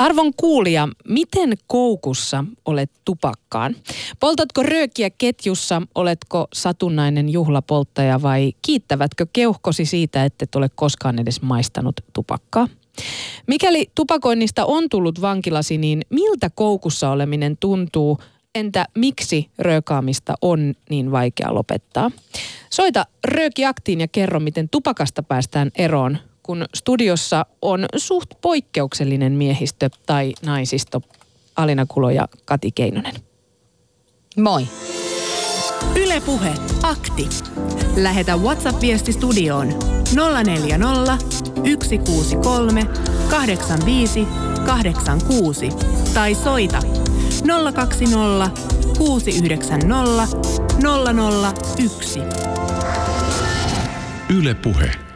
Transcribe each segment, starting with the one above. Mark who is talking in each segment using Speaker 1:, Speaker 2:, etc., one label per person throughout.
Speaker 1: Arvon kuulija, miten koukussa olet tupakkaan? Poltatko röökiä ketjussa, oletko satunnainen juhlapolttaja vai kiittävätkö keuhkosi siitä, että et ole koskaan edes maistanut tupakkaa? Mikäli tupakoinnista on tullut vankilasi, niin miltä koukussa oleminen tuntuu? Entä miksi röökaamista on niin vaikea lopettaa? Soita röökiaktiin ja kerro, miten tupakasta päästään eroon kun studiossa on suht poikkeuksellinen miehistö tai naisisto. Alina Kulo ja Kati Keinonen.
Speaker 2: Moi.
Speaker 3: Ylepuhe akti. Lähetä WhatsApp-viesti studioon 040 163 85 86 tai soita 020 690 001.
Speaker 4: Ylepuhe.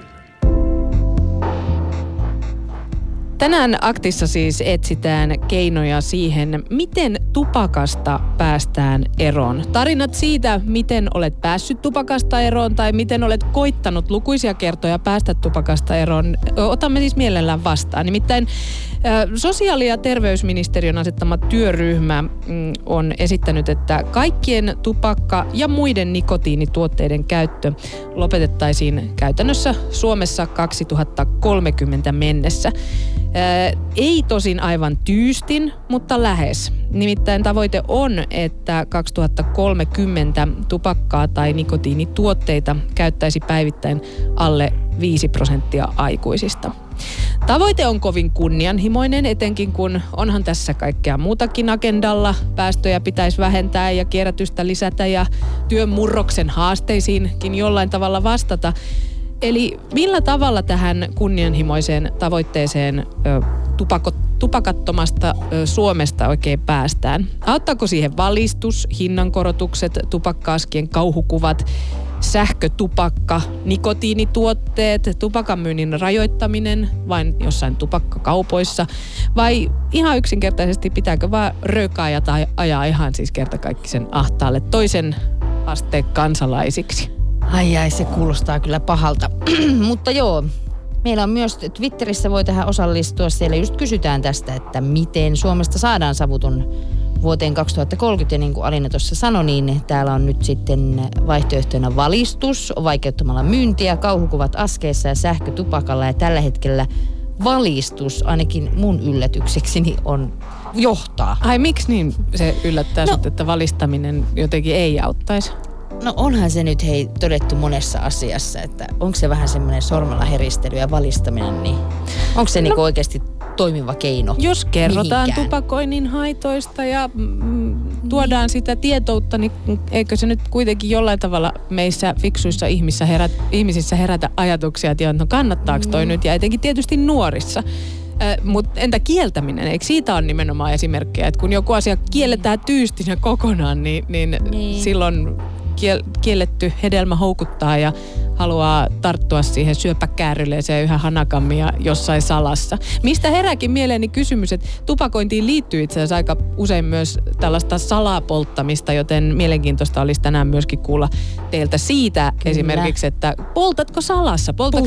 Speaker 1: Tänään aktissa siis etsitään keinoja siihen, miten tupakasta päästään eroon. Tarinat siitä, miten olet päässyt tupakasta eroon tai miten olet koittanut lukuisia kertoja päästä tupakasta eroon, otamme siis mielellään vastaan. Nimittäin Sosiaali- ja terveysministeriön asettama työryhmä mm, on esittänyt, että kaikkien tupakka- ja muiden nikotiinituotteiden käyttö lopetettaisiin käytännössä Suomessa 2030 mennessä. Ei tosin aivan tyystin, mutta lähes. Nimittäin tavoite on, että 2030 tupakkaa tai nikotiinituotteita käyttäisi päivittäin alle 5 prosenttia aikuisista. Tavoite on kovin kunnianhimoinen, etenkin kun onhan tässä kaikkea muutakin agendalla. Päästöjä pitäisi vähentää ja kierrätystä lisätä ja työn murroksen haasteisiinkin jollain tavalla vastata. Eli millä tavalla tähän kunnianhimoiseen tavoitteeseen ö, tupako, tupakattomasta ö, Suomesta oikein päästään? Auttaako siihen valistus, hinnankorotukset, tupakkaaskien kauhukuvat, sähkötupakka, nikotiinituotteet, tupakamyynnin rajoittaminen vain jossain tupakkakaupoissa vai ihan yksinkertaisesti pitääkö vaan röökaa tai ajaa ihan siis kertakaikkisen ahtaalle toisen asteen kansalaisiksi?
Speaker 2: Ai ai, se kuulostaa kyllä pahalta. Mutta joo, meillä on myös Twitterissä voi tähän osallistua. Siellä just kysytään tästä, että miten Suomesta saadaan savuton vuoteen 2030. Ja niin kuin Alina tuossa sanoi, niin täällä on nyt sitten vaihtoehtoina valistus vaikeuttamalla myyntiä, kauhukuvat askeessa ja sähkötupakalla. Ja tällä hetkellä valistus, ainakin mun yllätyksekseni, on johtaa.
Speaker 1: Ai miksi niin se yllättää no, sut, että valistaminen jotenkin ei auttaisi?
Speaker 2: No onhan se nyt hei todettu monessa asiassa, että onko se vähän semmoinen sormella heristely ja valistaminen, niin onko se no, niinku oikeasti toimiva keino
Speaker 1: Jos kerrotaan mihinkään? tupakoinnin haitoista ja mm, tuodaan niin. sitä tietoutta, niin eikö se nyt kuitenkin jollain tavalla meissä fiksuissa ihmisissä, herät, ihmisissä herätä ajatuksia, että no kannattaako toi mm. nyt, ja etenkin tietysti nuorissa. Äh, Mutta entä kieltäminen? Eikö siitä ole nimenomaan esimerkkejä, että kun joku asia kielletään tyystinä kokonaan, niin, niin, niin. silloin kiel- kielletty hedelmä houkuttaa ja haluaa tarttua siihen syöpäkääryleeseen yhä hanakammin ja jossain salassa. Mistä herääkin mieleeni kysymys, että tupakointiin liittyy itse asiassa aika usein myös tällaista salapolttamista, joten mielenkiintoista olisi tänään myöskin kuulla teiltä siitä Kyllä. esimerkiksi, että poltatko salassa?
Speaker 2: Poltatko,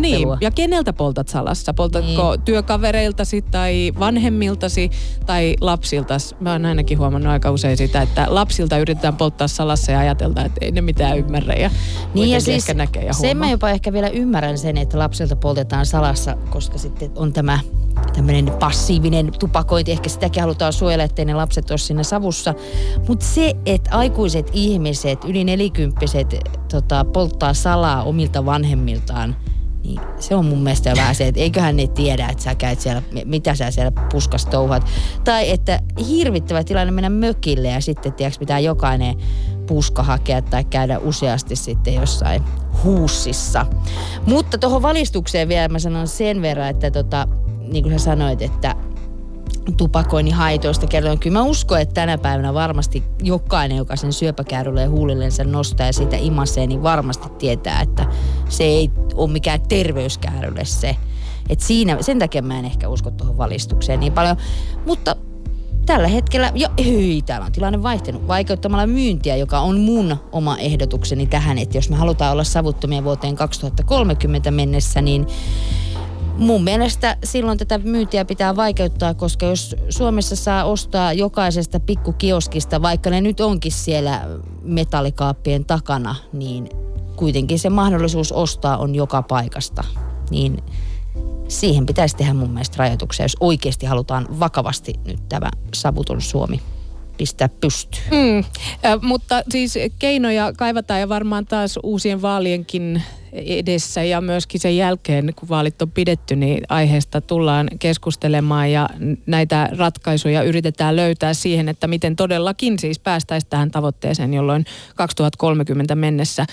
Speaker 1: Niin, ja keneltä poltat salassa? Poltatko niin. työkavereiltasi tai vanhemmiltasi tai lapsilta? Mä oon ainakin huomannut aika usein sitä, että lapsilta yritetään polttaa salassa ja ajatellaan, että ei ne mitään ymmärrä. Ja niin ja siis näkee ja
Speaker 2: Sen mä jopa ehkä vielä ymmärrän sen, että lapsilta poltetaan salassa, koska sitten on tämä tämmöinen passiivinen tupakointi. Ehkä sitäkin halutaan suojella, ettei ne lapset ole siinä savussa. Mutta se, että aikuiset ihmiset, yli nelikymppiset, tota, polttaa salaa omilta vanhemmiltaan, niin se on mun mielestä jo vähän se, että eiköhän ne tiedä, että sä käyt siellä, mitä sä siellä puskas touhat. Tai että hirvittävä tilanne mennä mökille ja sitten tiedätkö, pitää jokainen puska hakea tai käydä useasti sitten jossain huussissa. Mutta tuohon valistukseen vielä mä sanon sen verran, että tota, niin kuin sä sanoit, että tupakoinnin haitoista kerroin. Kyllä mä uskon, että tänä päivänä varmasti jokainen, joka sen syöpäkäärylle ja huulillensa nostaa ja siitä imasee, niin varmasti tietää, että se ei ole mikään terveyskäärylle se. Et siinä, sen takia mä en ehkä usko tuohon valistukseen niin paljon. Mutta tällä hetkellä, jo, hyi, täällä on tilanne vaihtunut, vaikeuttamalla myyntiä, joka on mun oma ehdotukseni tähän, että jos me halutaan olla savuttomia vuoteen 2030 mennessä, niin mun mielestä silloin tätä myyntiä pitää vaikeuttaa, koska jos Suomessa saa ostaa jokaisesta pikkukioskista, vaikka ne nyt onkin siellä metallikaappien takana, niin kuitenkin se mahdollisuus ostaa on joka paikasta. Niin siihen pitäisi tehdä mun mielestä rajoituksia, jos oikeasti halutaan vakavasti nyt tämä savuton Suomi pistää pystyyn.
Speaker 1: Mm, mutta siis keinoja kaivataan ja varmaan taas uusien vaalienkin edessä ja myöskin sen jälkeen, kun vaalit on pidetty, niin aiheesta tullaan keskustelemaan ja näitä ratkaisuja yritetään löytää siihen, että miten todellakin siis päästäisiin tähän tavoitteeseen, jolloin 2030 mennessä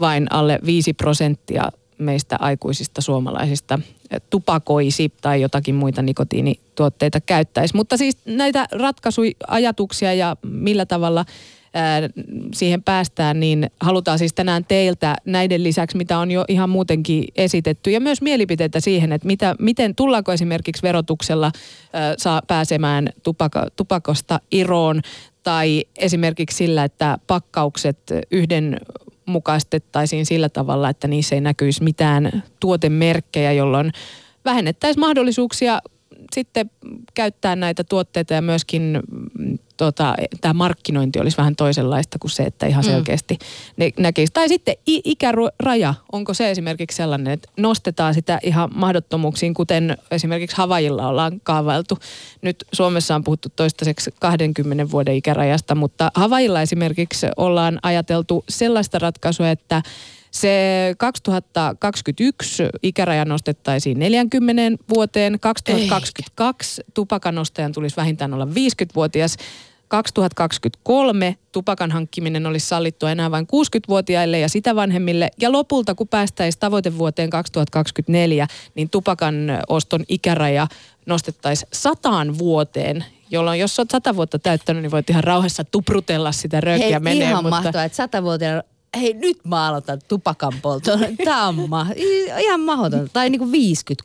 Speaker 1: vain alle 5 prosenttia meistä aikuisista suomalaisista tupakoisi tai jotakin muita nikotiinituotteita käyttäisi. Mutta siis näitä ratkaisuajatuksia ja millä tavalla siihen päästään, niin halutaan siis tänään teiltä näiden lisäksi, mitä on jo ihan muutenkin esitetty, ja myös mielipiteitä siihen, että mitä, miten tullaanko esimerkiksi verotuksella saa pääsemään tupaka, tupakosta iroon, tai esimerkiksi sillä, että pakkaukset yhden mukaistettaisiin sillä tavalla, että niissä ei näkyisi mitään tuotemerkkejä, jolloin vähennettäisiin mahdollisuuksia sitten käyttää näitä tuotteita ja myöskin mm, tota, tämä markkinointi olisi vähän toisenlaista kuin se, että ihan mm. selkeästi mm. ne näkisi. Tai sitten ikäraja, onko se esimerkiksi sellainen, että nostetaan sitä ihan mahdottomuuksiin, kuten esimerkiksi Havajilla ollaan kaavailtu. Nyt Suomessa on puhuttu toistaiseksi 20 vuoden ikärajasta, mutta Havajilla esimerkiksi ollaan ajateltu sellaista ratkaisua, että se 2021 ikäraja nostettaisiin 40 vuoteen, 2022 Ei. tupakan ostajan tulisi vähintään olla 50-vuotias, 2023 tupakan hankkiminen olisi sallittua enää vain 60-vuotiaille ja sitä vanhemmille. Ja lopulta, kun päästäisiin tavoitevuoteen 2024, niin tupakan oston ikäraja nostettaisiin sataan vuoteen, jolloin jos olet sata vuotta täyttänyt, niin voit ihan rauhassa tuprutella sitä röökiä
Speaker 2: Hei,
Speaker 1: menee.
Speaker 2: ihan mutta... mahtavaa, että satavuotiaana hei nyt mä aloitan tupakan polton. Tämä on ma- ihan mahdotonta. Tai niin kuin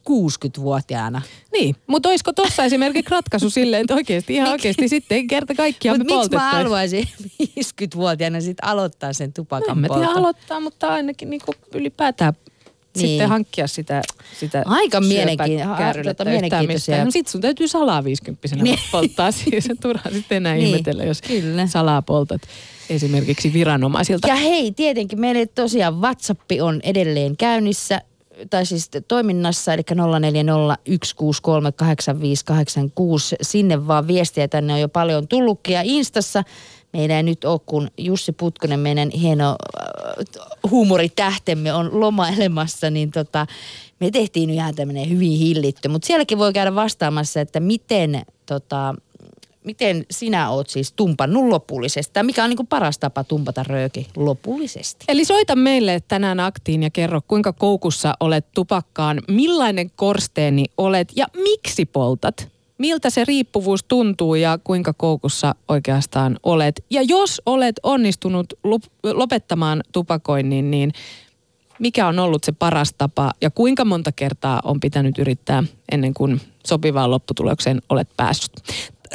Speaker 2: 50-60-vuotiaana.
Speaker 1: Niin, mutta olisiko tuossa esimerkiksi ratkaisu silleen, että oikeasti ihan oikeasti sitten kerta kaikkiaan
Speaker 2: Mutta miksi mä haluaisin 50-vuotiaana sitten aloittaa sen tupakan no, polton?
Speaker 1: aloittaa, mutta ainakin niin kuin ylipäätään niin. sitten hankkia sitä, sitä
Speaker 2: Aika mielenkiintoista. Tota, mielenkiintoisia.
Speaker 1: No sit sun täytyy salaa 50 niin. polttaa siis. Turha sitten enää niin. ihmetellä, jos Kyllä. salaa poltat esimerkiksi viranomaisilta.
Speaker 2: Ja hei, tietenkin meille tosiaan WhatsApp on edelleen käynnissä tai siis toiminnassa, eli 0401638586. Sinne vaan viestiä, tänne on jo paljon tullutkin. Ja Instassa meidän ei nyt ole, kun Jussi Putkonen, meidän hieno äh, huumoritähtemme on lomailemassa, niin tota, me tehtiin ihan tämmöinen hyvin hillitty. Mutta sielläkin voi käydä vastaamassa, että miten tota, miten sinä oot siis tumpannut lopullisesti? Mikä on niin paras tapa tumpata rööki lopullisesti?
Speaker 1: Eli soita meille tänään aktiin ja kerro, kuinka koukussa olet tupakkaan, millainen korsteeni olet ja miksi poltat? Miltä se riippuvuus tuntuu ja kuinka koukussa oikeastaan olet? Ja jos olet onnistunut lopettamaan tupakoinnin, niin mikä on ollut se paras tapa ja kuinka monta kertaa on pitänyt yrittää ennen kuin sopivaan lopputulokseen olet päässyt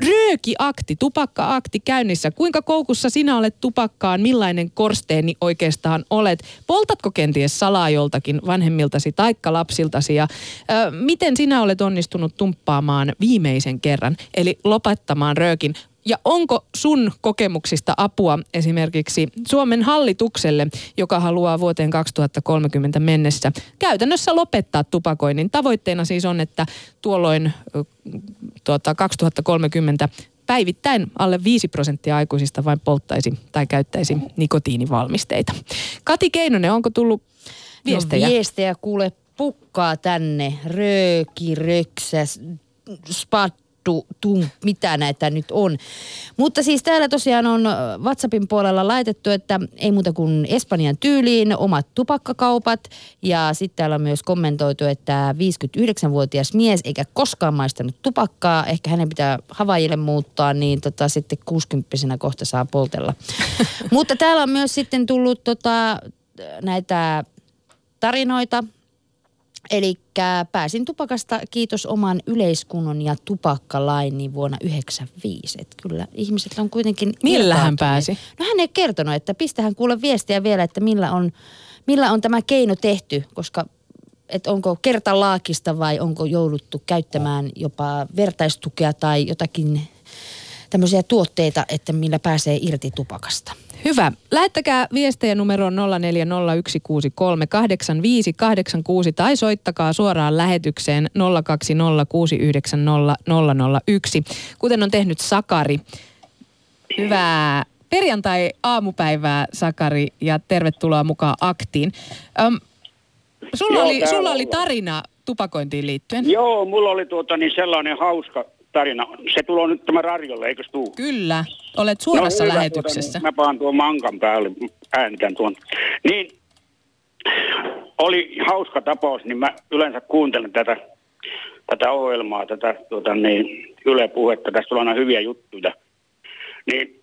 Speaker 1: röökiakti, tupakka-akti käynnissä. Kuinka koukussa sinä olet tupakkaan? Millainen korsteeni oikeastaan olet? Poltatko kenties salaa joltakin vanhemmiltasi taikka lapsiltasi? Ja ö, miten sinä olet onnistunut tumppaamaan viimeisen kerran, eli lopettamaan röökin? Ja onko sun kokemuksista apua esimerkiksi Suomen hallitukselle, joka haluaa vuoteen 2030 mennessä käytännössä lopettaa tupakoinnin? Tavoitteena siis on, että tuolloin tuota, 2030 päivittäin alle 5 prosenttia aikuisista vain polttaisi tai käyttäisi nikotiinivalmisteita. Kati Keinonen, onko tullut viestejä?
Speaker 2: No viestejä kuule pukkaa tänne. Rööki, röksä, spat, tu, tu, mitä näitä nyt on. Mutta siis täällä tosiaan on WhatsAppin puolella laitettu, että ei muuta kuin Espanjan tyyliin omat tupakkakaupat. Ja sitten täällä on myös kommentoitu, että 59-vuotias mies eikä koskaan maistanut tupakkaa. Ehkä hänen pitää Havajille muuttaa, niin tota, sitten 60 kohta saa poltella. Mutta täällä on myös sitten tullut tota, näitä tarinoita Eli pääsin tupakasta kiitos oman yleiskunnon ja tupakkalain niin vuonna 1995. Että kyllä ihmiset on kuitenkin...
Speaker 1: Millä hän pääsi?
Speaker 2: No hän ei kertonut, että pistähän kuule viestiä vielä, että millä on, millä on tämä keino tehty, koska että onko kertalaakista vai onko jouduttu käyttämään jopa vertaistukea tai jotakin tämmöisiä tuotteita, että millä pääsee irti tupakasta.
Speaker 1: Hyvä. Lähettäkää viestejä numeroon 0401638586 tai soittakaa suoraan lähetykseen 02069001, kuten on tehnyt Sakari. Hyvää perjantai-aamupäivää, Sakari, ja tervetuloa mukaan aktiin. Öm, sulla,
Speaker 4: Joo,
Speaker 1: oli, sulla oli tarina tupakointiin liittyen.
Speaker 4: Joo, mulla oli tuota niin sellainen hauska tarina. Se tulee nyt tämä Rarjolle, eikö tuu?
Speaker 1: Kyllä, olet suorassa
Speaker 4: hyvä,
Speaker 1: lähetyksessä.
Speaker 4: Tuota, niin, mä paan tuon mankan päälle, äänitän tuon. Niin, oli hauska tapaus, niin mä yleensä kuuntelen tätä, tätä ohjelmaa, tätä tuota, niin, Yle Puhetta. Tästä on aina hyviä juttuja. Niin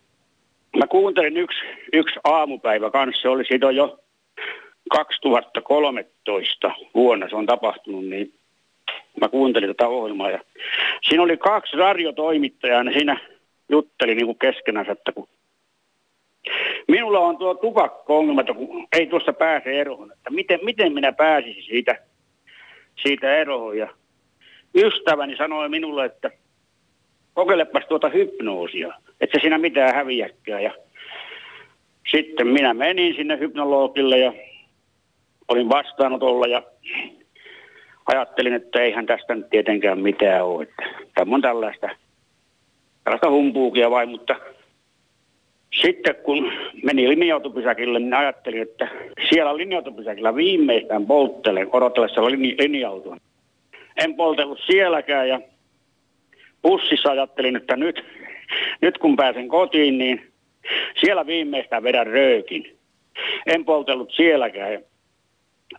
Speaker 4: mä kuuntelin yksi, yksi aamupäivä kanssa, se oli siitä jo 2013 vuonna se on tapahtunut, niin mä kuuntelin tätä ohjelmaa ja siinä oli kaksi radiotoimittajaa, ne siinä jutteli niin kuin keskenänsä, että kun minulla on tuo tupakko-ongelma, että kun ei tuosta pääse eroon, että miten, miten minä pääsisin siitä, siitä eroon? Ja ystäväni sanoi minulle, että kokeilepas tuota hypnoosia, että se siinä mitään häviäkään ja sitten minä menin sinne hypnologille ja olin vastaanotolla ja ajattelin, että eihän tästä nyt tietenkään mitään ole. Että tämä on tällaista, tällaista humpuukia vain, mutta sitten kun meni linja-autopysäkille, niin ajattelin, että siellä linja-autopysäkillä viimeistään polttelen odotellessa linja-autoa. En poltellut sielläkään ja bussissa ajattelin, että nyt, nyt kun pääsen kotiin, niin siellä viimeistään vedän röökin. En poltellut sielläkään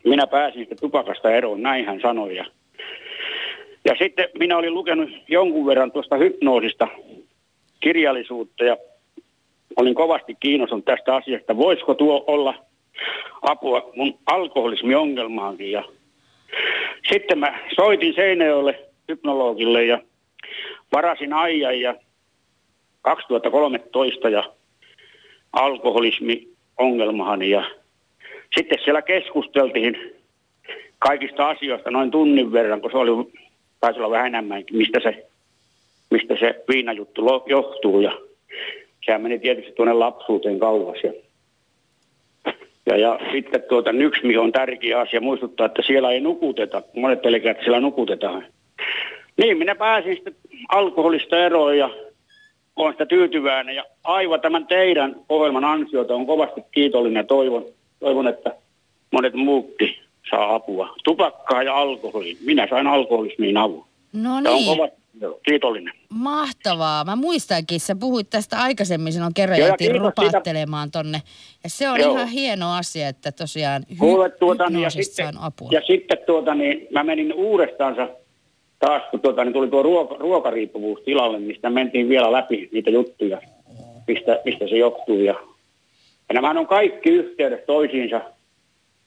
Speaker 4: minä pääsin sitten tupakasta eroon, näin hän sanoi. Ja, ja sitten minä olin lukenut jonkun verran tuosta hypnoosista kirjallisuutta ja olin kovasti kiinnostunut tästä asiasta. Voisiko tuo olla apua mun alkoholismiongelmaankin ja sitten mä soitin Seinäjoelle hypnologille ja varasin ajan ja 2013 ja alkoholismiongelmahani ja sitten siellä keskusteltiin kaikista asioista noin tunnin verran, kun se oli, taisi olla vähän enemmänkin, mistä se, mistä se viinajuttu johtuu. Ja sehän meni tietysti tuonne lapsuuteen kauas. Ja, ja, ja sitten tuota, yksi, mikä on tärkeä asia, muistuttaa, että siellä ei nukuteta. Monet pelkää, että siellä nukutetaan. Niin, minä pääsin sitten alkoholista eroon ja olen sitä tyytyväinen. Ja aivan tämän teidän ohjelman ansiota on kovasti kiitollinen ja toivon, toivon, että monet muutkin saa apua. Tupakkaa ja alkoholi. Minä sain alkoholismiin avun.
Speaker 2: No niin,
Speaker 4: kiitollinen.
Speaker 2: mahtavaa. Mä muistankin, sä puhuit tästä aikaisemmin, silloin kerran
Speaker 4: ja
Speaker 2: jäätiin
Speaker 4: kiitos siitä.
Speaker 2: rupaattelemaan tonne. Ja se on
Speaker 4: Joo.
Speaker 2: ihan hieno asia, että tosiaan hy-
Speaker 4: Kuule, tuota, niin, ja, sitten,
Speaker 2: apua.
Speaker 4: ja sitten tuota, niin, mä menin uudestaansa taas, kun tuota, niin tuli tuo ruoka, ruokariippuvuus tilalle, mistä mentiin vielä läpi niitä juttuja, mistä, mistä se johtuu. Ja, ja nämä on kaikki yhteydessä toisiinsa,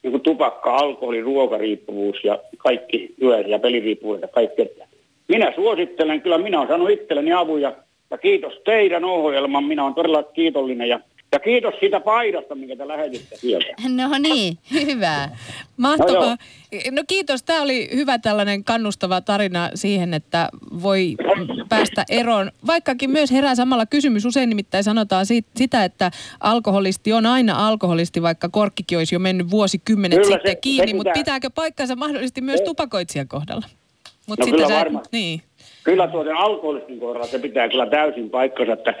Speaker 4: niin kuin tupakka, alkoholi, ruokariippuvuus ja kaikki yö- ja peliriippuvuudet ja kaikki. Minä suosittelen, kyllä minä olen saanut itselleni avuja ja kiitos teidän ohjelman, minä olen todella kiitollinen ja, ja kiitos siitä paidasta, minkä te lähetitte sieltä.
Speaker 2: No niin, hyvä.
Speaker 1: Mahtavaa. No kiitos. Tämä oli hyvä tällainen kannustava tarina siihen, että voi päästä eroon. Vaikkakin myös herää samalla kysymys. Usein nimittäin sanotaan siitä, sitä, että alkoholisti on aina alkoholisti, vaikka korkkikin olisi jo mennyt vuosikymmenet
Speaker 4: Kyllä,
Speaker 1: sitten
Speaker 4: se- se
Speaker 1: kiinni. Mutta
Speaker 4: pitää-
Speaker 1: pitääkö paikkansa mahdollisesti myös tupakoitsijan kohdalla? Mut
Speaker 4: No
Speaker 1: sitten
Speaker 4: kyllä
Speaker 1: sä-
Speaker 4: varmasti.
Speaker 1: Niin.
Speaker 4: Kyllä tuoten alkoholistin kohdalla se pitää kyllä täysin paikkansa, että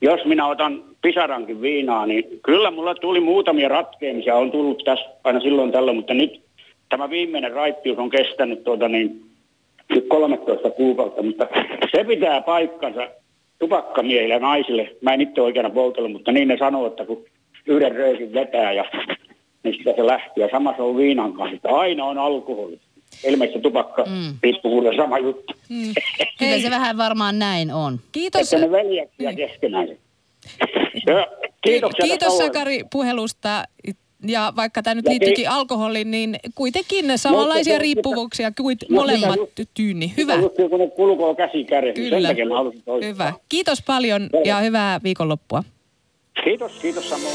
Speaker 4: jos minä otan pisarankin viinaa, niin kyllä mulla tuli muutamia ratkeamisia, on tullut tässä aina silloin tällä, mutta nyt tämä viimeinen raittius on kestänyt tuota niin, nyt 13 kuukautta, mutta se pitää paikkansa tupakkamiehille ja naisille. Mä en itse oikeana poltella, mutta niin ne sanoo, että kun yhden röökin vetää ja niin sitä se lähti. Ja sama se on viinan kanssa, että aina on alkoholi. Ilmeisesti tupakka mm. riippuvuuden sama juttu.
Speaker 2: Kyllä se vähän varmaan näin on.
Speaker 1: Kiitos.
Speaker 4: Että ne veljeksiä keskenään. Ja kiitoksia
Speaker 1: Kiitos
Speaker 4: tästä
Speaker 1: Sakari puhelusta. Ja vaikka tämä nyt liittyykin
Speaker 4: ki-
Speaker 1: alkoholiin, niin kuitenkin samanlaisia
Speaker 4: se-
Speaker 1: riippuvuuksia kuin
Speaker 4: Mutta
Speaker 1: molemmat tyyni. Hyvä.
Speaker 4: Kun ne kulkoo käsi kädessä, sen
Speaker 1: Kyllä.
Speaker 4: takia.
Speaker 1: Hyvä. Kiitos paljon ja hyvää viikonloppua.
Speaker 4: Kiitos, kiitos samoin.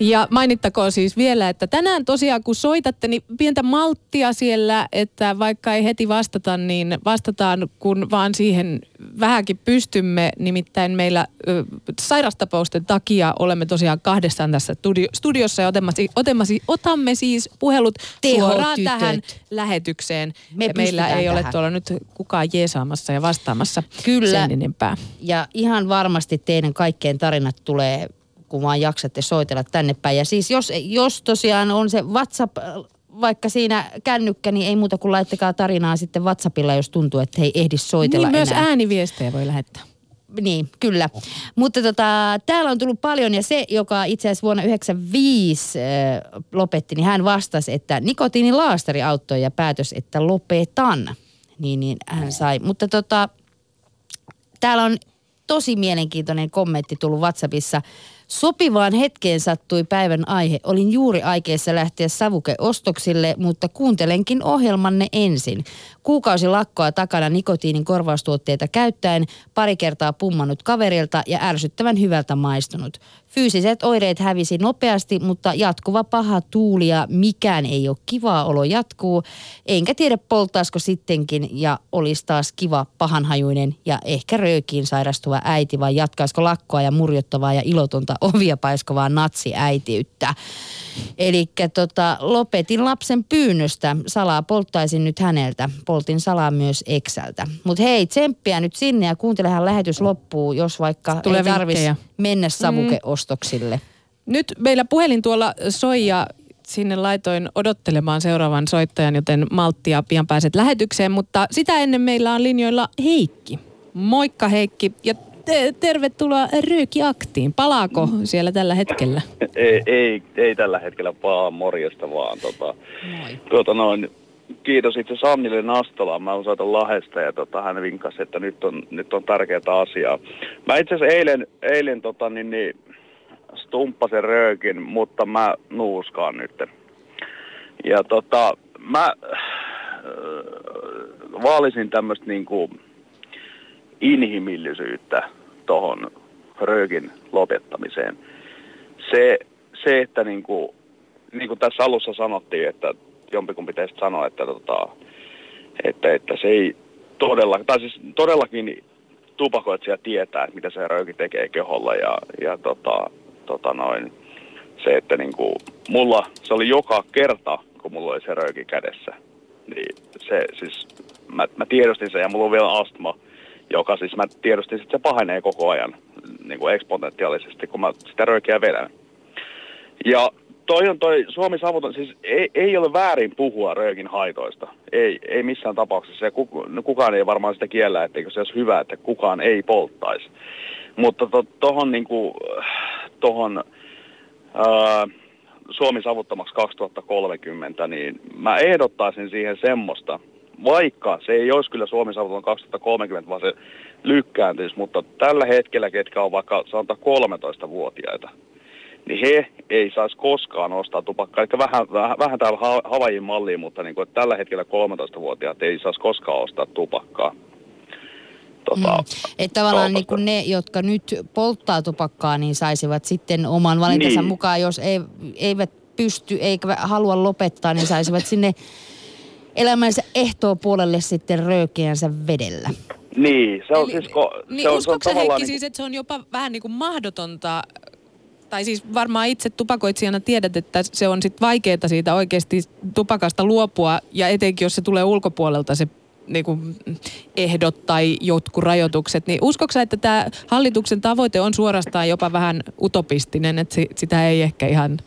Speaker 1: Ja mainittakoon siis vielä, että tänään tosiaan kun soitatte, niin pientä malttia siellä, että vaikka ei heti vastata, niin vastataan kun vaan siihen vähänkin pystymme. Nimittäin meillä ö, sairastapausten takia olemme tosiaan kahdestaan tässä studio, studiossa ja otamme, otamme, otamme siis puhelut suoraan tähän lähetykseen.
Speaker 2: Me
Speaker 1: ja meillä ei
Speaker 2: tähän.
Speaker 1: ole tuolla nyt kukaan jeesaamassa ja vastaamassa
Speaker 2: Kyllä.
Speaker 1: sen enempää.
Speaker 2: Ja ihan varmasti teidän kaikkien tarinat tulee, kun vaan jaksatte soitella tänne päin. Ja siis jos, jos tosiaan on se WhatsApp, äh, vaikka siinä kännykkä, niin ei muuta kuin laittakaa tarinaa sitten WhatsAppilla, jos tuntuu, että ei ehdi soitella
Speaker 1: Niin myös
Speaker 2: enää.
Speaker 1: ääniviestejä voi lähettää.
Speaker 2: Niin, kyllä. Mutta tota, täällä on tullut paljon ja se, joka itse asiassa vuonna 1995 äh, lopetti, niin hän vastasi, että nikotiinilaastari auttoi ja päätös, että lopetan. Niin, niin hän sai. Mutta tota, täällä on tosi mielenkiintoinen kommentti tullut WhatsAppissa. Sopivaan hetkeen sattui päivän aihe. Olin juuri aikeissa lähteä savukeostoksille, mutta kuuntelenkin ohjelmanne ensin. Kuukausi lakkoa takana nikotiinin korvaustuotteita käyttäen, pari kertaa pummannut kaverilta ja ärsyttävän hyvältä maistunut. Fyysiset oireet hävisi nopeasti, mutta jatkuva paha tuuli ja mikään ei ole kivaa olo jatkuu. Enkä tiedä polttaisiko sittenkin ja olisi taas kiva pahanhajuinen ja ehkä röökiin sairastuva äiti vai jatkaisiko lakkoa ja murjottavaa ja ilotonta ovia paiskovaa natsiäitiyttä. Eli tota, lopetin lapsen pyynnöstä. Salaa polttaisin nyt häneltä. Poltin salaa myös Eksältä. Mutta hei, tsemppiä nyt sinne ja kuuntelehan lähetys loppuu, jos vaikka
Speaker 1: Tulee
Speaker 2: ei tarvitsisi. Mennä savukeostoksille.
Speaker 1: Nyt meillä puhelin tuolla soi ja sinne laitoin odottelemaan seuraavan soittajan, joten malttia pian pääset lähetykseen. Mutta sitä ennen meillä on linjoilla Heikki. Moikka Heikki ja te- tervetuloa Ryykiaktiin. Palaako siellä tällä hetkellä?
Speaker 5: Ei, ei, ei tällä hetkellä vaan morjesta vaan. Tota,
Speaker 2: Moi.
Speaker 5: tuota noin, kiitos itse Sannille Nastolaan. Mä soitan Lahesta ja tota, hän vinkkasi, että nyt on, nyt on tärkeää asiaa. Mä itse asiassa eilen, eilen tota, niin, niin, stumppasen röökin, mutta mä nuuskaan nyt. Ja tota, mä äh, vaalisin tämmöistä niinku inhimillisyyttä tohon röökin lopettamiseen. Se, se että niinku, niin kuin tässä alussa sanottiin, että jompikumpi teistä sanoi, että, tota, että, että se ei todella, tai siis todellakin tupakoitsija tietää, että mitä se rööki tekee keholla ja, ja tota, tota noin, se, että niinku, mulla se oli joka kerta, kun mulla oli se rööki kädessä, niin se siis, mä, mä tiedostin sen ja mulla on vielä astma, joka siis mä tiedostin, että se pahenee koko ajan niin kuin eksponentiaalisesti, kun mä sitä röökiä vedän. Ja toi on toi Suomi savuton, siis ei, ei ole väärin puhua röökin haitoista. Ei, ei missään tapauksessa. Ja no kukaan ei varmaan sitä kiellä, etteikö se olisi hyvä, että kukaan ei polttaisi. Mutta to, tohon niinku, tohon ää, Suomi savuttomaksi 2030, niin mä ehdottaisin siihen semmoista, vaikka se ei olisi kyllä Suomi savuton 2030, vaan se lykkääntyisi, mutta tällä hetkellä, ketkä on vaikka sanotaan 13-vuotiaita, niin he ei saisi koskaan ostaa tupakkaa. Eli vähän, vähän, vähän täällä Ha- Havajin malliin, mutta niin kuin, että tällä hetkellä 13-vuotiaat ei saisi koskaan ostaa tupakkaa. Tota,
Speaker 2: Mm. Että tavallaan niin kuin ne, jotka nyt polttaa tupakkaa, niin saisivat sitten oman valintansa
Speaker 5: Niin.
Speaker 2: mukaan, jos ei, eivät pysty eikä halua lopettaa, niin saisivat sinne elämänsä puolelle sitten röökiänsä vedellä.
Speaker 5: Niin, se on
Speaker 1: Eli-
Speaker 5: siis... Ko,
Speaker 1: niin
Speaker 5: se on, se on
Speaker 1: uskotko sä,
Speaker 5: tavallaan
Speaker 1: Heikki siis, että se on jopa vähän niin kuin mahdotonta, tai siis varmaan itse tupakoitsijana tiedät, että se on sitten vaikeaa siitä oikeasti tupakasta luopua, ja etenkin jos se tulee ulkopuolelta se niin kuin ehdot tai jotkut rajoitukset, niin uskotko sä, että tämä hallituksen tavoite on suorastaan jopa vähän utopistinen, että si- sitä ei ehkä ihan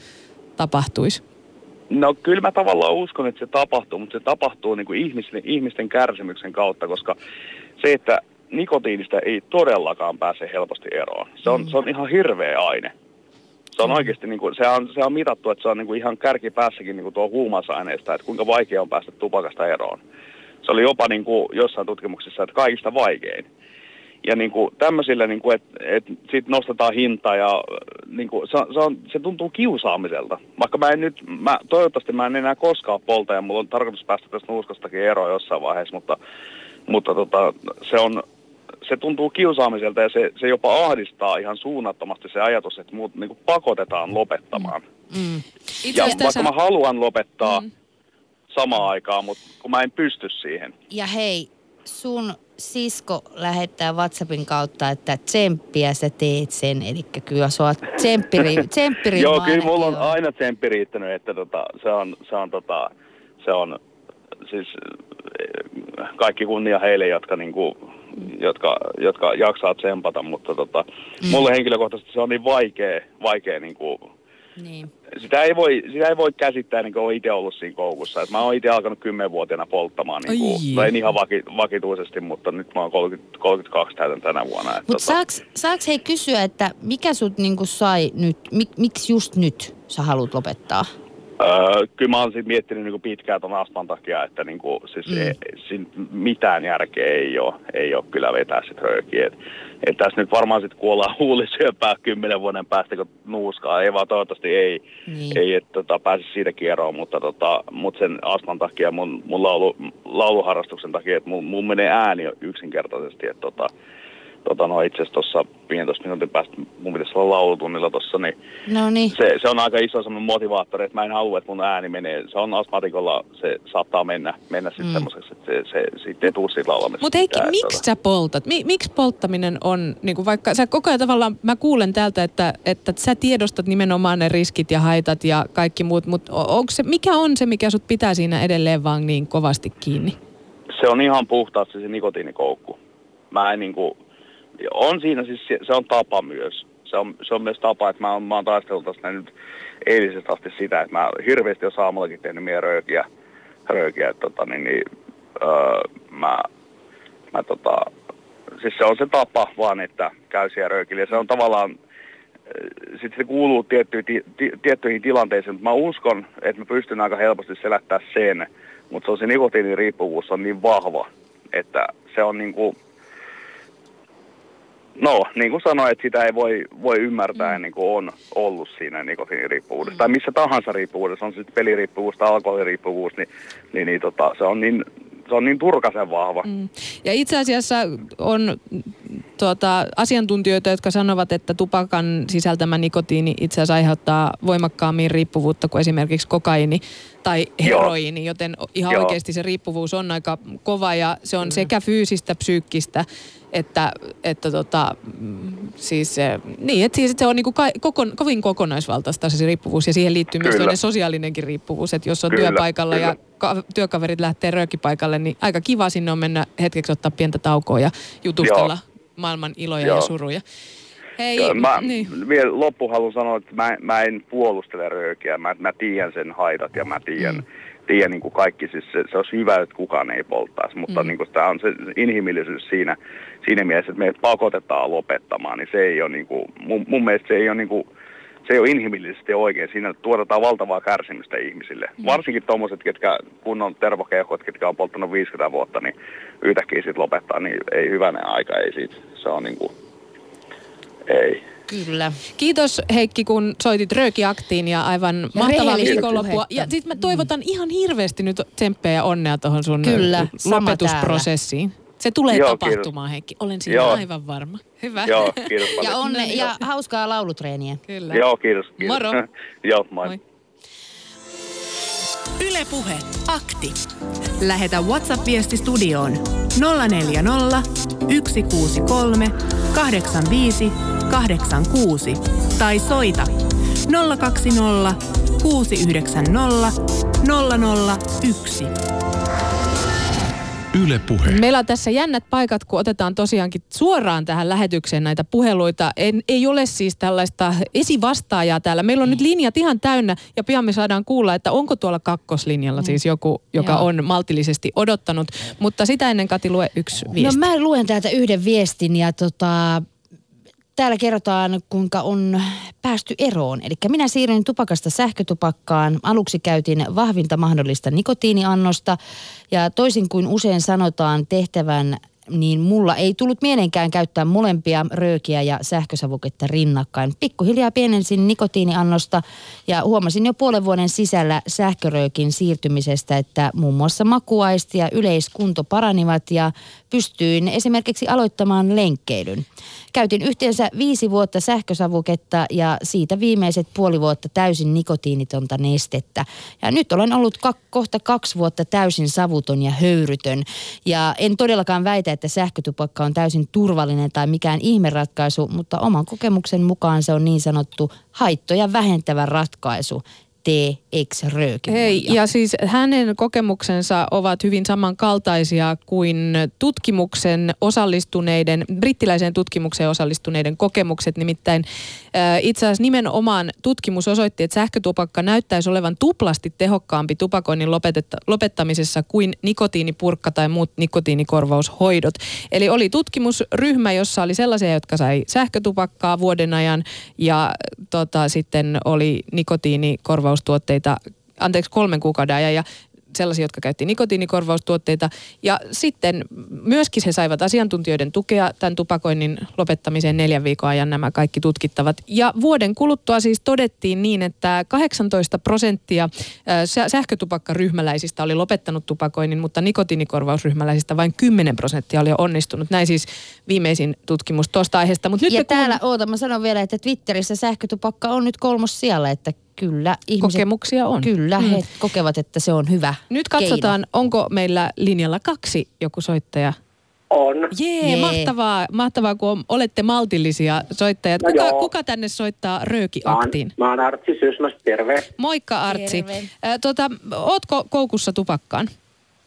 Speaker 1: tapahtuisi?
Speaker 5: No kyllä mä tavallaan uskon, että se tapahtuu, mutta se tapahtuu niin kuin ihmisten, ihmisten kärsimyksen kautta, koska se, että nikotiinista ei todellakaan pääse helposti eroon. Se on, se on ihan hirveä aine. Se on oikeasti, niin kuin, se, on, se on mitattu, että se on niin kuin ihan kärkipäässäkin niin kuin tuo huumausaineista, että kuinka vaikea on päästä tupakasta eroon. Se oli jopa niin kuin jossain tutkimuksissa, että kaikista vaikein. ja niin kuin tämmöisillä, niin kuin, että et sit nostetaan hintaa ja niin kuin, se, se, on, se tuntuu kiusaamiselta. Vaikka mä en nyt, mä, toivottavasti mä en enää koskaan polta ja mulla on tarkoitus päästä tästä nuuskastakin eroon jossain vaiheessa, mutta, mutta tota, se on, se tuntuu kiusaamiselta ja se, se jopa ahdistaa ihan suunnattomasti se ajatus, että muut niin kuin pakotetaan lopettamaan.
Speaker 2: Mm.
Speaker 1: Itse
Speaker 5: Ja vaikka mä haluan lopettaa
Speaker 1: Mm.
Speaker 5: mm. samaan aikaan, mutta kun mä en pysty siihen.
Speaker 2: Ja hei, sun sisko lähettää WhatsAppin kautta, että tsemppiä sä teet sen. Eli kyllä sua tsemppiri, tsemppiri
Speaker 5: Joo, kyllä mulla on aina tsemppi riittänyt, että tota, se on, se on, tota, se on siis eh, kaikki kunnia heille, jotka, niinku, jotka, jotka jaksaa tsempata, mutta tota, mm. mulle henkilökohtaisesti se on niin vaikea, vaikea niinku,
Speaker 2: Niin.
Speaker 5: sitä ei voi, sitä ei voi käsittää, niin kuin olen itse ollut siinä koukussa. Et mä oon itse alkanut kymmenvuotiaana polttamaan, niin kuin,
Speaker 1: Ai.
Speaker 5: no en ihan vaki, vakituisesti, mutta nyt mä oon 30, 32 täytän tänä vuonna.
Speaker 2: Mutta saaks, saaks hei kysyä, että mikä sut niinku sai nyt, mik, miksi just nyt sä haluat lopettaa?
Speaker 5: Öö, kyllä mä oon sit miettinyt niinku pitkään ton astman takia, että niinku, siis
Speaker 2: Mm.
Speaker 5: mm. ei, mitään järkeä ei ole, ei ole kyllä vetää sit röökiä. Et, et tässä nyt varmaan sit kuollaan huulisyöpää kymmenen vuoden päästä, kun nuuskaa. Ei vaan toivottavasti ei,
Speaker 2: Niin.
Speaker 5: ei että tota, pääse siitä kieroon, mutta tota, mut sen astman takia, mun, mun laulu, lauluharrastuksen takia, että mun, mun menee ääni yksinkertaisesti, että tota, tota, no itse asiassa tuossa 15 minuutin päästä mun pitäisi olla laulutunnilla tuossa, niin
Speaker 2: No niin.
Speaker 5: se, se on aika iso semmoinen motivaattori, että mä en halua, että mun ääni menee. Se on astmatikolla, se saattaa mennä, mennä sitten
Speaker 2: Mm.
Speaker 5: mm. semmoiseksi, että se, se sitten ei tuu siitä laulamista.
Speaker 1: Mutta Heikki, miksi sä poltat? Mi- miksi polttaminen on, niin kuin vaikka sä koko ajan tavallaan, mä kuulen täältä, että, että sä tiedostat nimenomaan ne riskit ja haitat ja kaikki muut, mutta onko se, mikä on se, mikä sut pitää siinä edelleen vaan niin kovasti kiinni?
Speaker 5: Se on ihan puhtaasti se nikotiinikoukku. Mä en niinku, on siinä siis, se, on tapa myös. Se on, se on myös tapa, että mä oon, mä oon taistellut tästä nyt eilisestä asti sitä, että mä hirveästi on aamullakin tehnyt meidän röökiä, röökiä että tota, niin, niin, öö, mä, mä tota, siis se on se tapa vaan, että käy siellä röökillä. Ja se on tavallaan, sitten se kuuluu tiettyihin, ti, ti, tiettyihin tilanteisiin, mutta mä uskon, että mä pystyn aika helposti selättää sen, mutta se on se nikotiiniriippuvuus on niin vahva, että se on niin kuin, no niin kuin sanoin, että sitä ei voi, voi ymmärtää ennen kuin on ollut siinä nikotiiniriippuvuudessa. Tai missä tahansa riippuvuudessa, on se sitten peliriippuvuus tai alkoholiriippuvuus, niin, niin, niin tota, se on niin, se on niin turkasen vahva.
Speaker 1: Mm. Ja itse asiassa on tuota, asiantuntijoita, jotka sanovat, että tupakan sisältämä nikotiini itse asiassa aiheuttaa voimakkaammin riippuvuutta kuin esimerkiksi kokaini tai heroiini, joten ihan
Speaker 5: Joo.
Speaker 1: oikeasti se riippuvuus on aika kova ja se on sekä fyysistä, psyykkistä, että, että tota, mm, siis, niin, että siis se on niinku kokon, kovin kokonaisvaltaista se riippuvuus ja siihen liittyy myös
Speaker 5: Kyllä.
Speaker 1: toinen sosiaalinenkin riippuvuus, että jos on
Speaker 5: Kyllä,
Speaker 1: työpaikalla ja
Speaker 5: kyllä.
Speaker 1: ka- työkaverit lähtee röökipaikalle, niin aika kiva sinne on mennä hetkeksi ottaa pientä taukoa ja jutustella
Speaker 5: Joo.
Speaker 1: Maailman iloja ja
Speaker 5: Joo.
Speaker 1: suruja. Hei,
Speaker 5: Joo, Mä
Speaker 1: niin.
Speaker 5: vielä loppu haluan sanoa, että mä, mä en puolustele röökiä. Mä, mä tiedän sen haitat ja mä tiedän,
Speaker 1: Mm.
Speaker 5: tiedän niin kuin kaikki. Siis se, se olisi hyvä, että kukaan ei polttaisi, mutta
Speaker 1: Mm.
Speaker 5: niin kuin tämä on se inhimillisyys siinä, siinä mielessä, että meidät pakotetaan lopettamaan, niin se ei ole niin kuin, mun, mun mielestä se ei ole niin kuin, se ei ole inhimillisesti oikein. Siinä tuotetaan valtavaa kärsimystä ihmisille. Mm. Varsinkin tuommoiset, ketkä kunnon tervokehkot, ketkä on polttanut 50 vuotta, niin yhtäkkiä sitten lopettaa, niin ei hyvänä aika, ei siitä. Se on niin kuin, ei.
Speaker 2: Kyllä.
Speaker 1: Kiitos Heikki, kun soitit Röökiaktiin ja aivan mahtavaa
Speaker 2: rehellistä
Speaker 1: viikonloppua. Ja sitten mä toivotan ihan hirveästi nyt tsemppejä ja onnea tuohon sun
Speaker 2: Kyllä, sama
Speaker 1: lopetusprosessiin. Se tulee
Speaker 5: Joo,
Speaker 1: tapahtumaan, Heikki. Olen siinä
Speaker 5: Joo.
Speaker 1: aivan varma. Hyvä.
Speaker 5: Joo, kiitos
Speaker 2: Ja, onne, ja hauskaa laulutreeniä.
Speaker 1: Kyllä.
Speaker 5: Joo, kiitos. kiitos.
Speaker 1: Moro.
Speaker 5: Joo, moi.
Speaker 1: Moi.
Speaker 3: Ylepuhe akti. Lähetä WhatsApp-viesti studioon 040 163 85 86 tai soita 020 690 001.
Speaker 6: Yle Puhe.
Speaker 1: Meillä on tässä jännät paikat, kun otetaan tosiaankin suoraan tähän lähetykseen näitä puheluita. En, ei ole siis tällaista esivastaajaa täällä. Meillä on nyt linjat ihan täynnä ja pian me saadaan kuulla, että onko tuolla kakkoslinjalla siis joku, joka
Speaker 2: Joo.
Speaker 1: on maltillisesti odottanut. Mutta sitä ennen Kati lue yksi viesti.
Speaker 2: No mä luen täältä yhden viestin ja tota, täällä kerrotaan, kuinka on päästy eroon. Eli minä siirryin tupakasta sähkötupakkaan. Aluksi käytin vahvinta mahdollista nikotiiniannosta ja toisin kuin usein sanotaan tehtävän niin mulla ei tullut mieleenkään käyttää molempia röökiä ja sähkösavuketta rinnakkain. Pikkuhiljaa pienensin nikotiiniannosta ja huomasin jo puolen vuoden sisällä sähköröökin siirtymisestä, että muun muassa makuaisti ja yleiskunto paranivat ja pystyin esimerkiksi aloittamaan lenkkeilyn. Käytin yhteensä viisi vuotta sähkösavuketta ja siitä viimeiset puoli vuotta täysin nikotiinitonta nestettä. Ja nyt olen ollut ka- kohta kaksi vuotta täysin savuton ja höyrytön. Ja en todellakaan väitä, että sähkötupakka on täysin turvallinen tai mikään ihmeratkaisu, mutta oman kokemuksen mukaan se on niin sanottu haittoja vähentävä ratkaisu tee ex
Speaker 1: Hei, ja siis hänen kokemuksensa ovat hyvin samankaltaisia kuin tutkimuksen osallistuneiden, brittiläiseen tutkimukseen osallistuneiden kokemukset. Nimittäin äh, itse asiassa nimenomaan tutkimus osoitti, että sähkötupakka näyttäisi olevan tuplasti tehokkaampi tupakoinnin lopettamisessa kuin nikotiinipurkka tai muut nikotiinikorvaushoidot. Eli oli tutkimusryhmä, jossa oli sellaisia, jotka sai sähkötupakkaa vuoden ajan ja tota, sitten oli nikotiinikorvaus korvaustuotteita, anteeksi kolmen kuukauden ajan ja sellaisia, jotka käytti nikotiinikorvaustuotteita. Ja sitten myöskin he saivat asiantuntijoiden tukea tämän tupakoinnin lopettamiseen neljän viikon ajan nämä kaikki tutkittavat. Ja vuoden kuluttua siis todettiin niin, että 18 prosenttia sähkötupakkaryhmäläisistä oli lopettanut tupakoinnin, mutta nikotiinikorvausryhmäläisistä vain 10 prosenttia oli onnistunut. Näin siis viimeisin tutkimus tuosta aiheesta.
Speaker 2: Mut nyt ja täällä, kun... oota, mä sanon vielä, että Twitterissä sähkötupakka on nyt kolmos siellä, että Kyllä.
Speaker 1: Ihmiset, Kokemuksia on.
Speaker 2: Kyllä, mm. he kokevat, että se on hyvä
Speaker 1: Nyt katsotaan, keino. onko meillä linjalla kaksi joku soittaja.
Speaker 6: On.
Speaker 1: Jee, Jee. mahtavaa, mahtavaa, kun olette maltillisia soittajat. No kuka, kuka tänne soittaa Rööki-aktiin?
Speaker 6: Mä, mä oon Artsi Sysmäs, terve.
Speaker 1: Moikka Artsi. Terve. Äh, tota, ootko koukussa tupakkaan?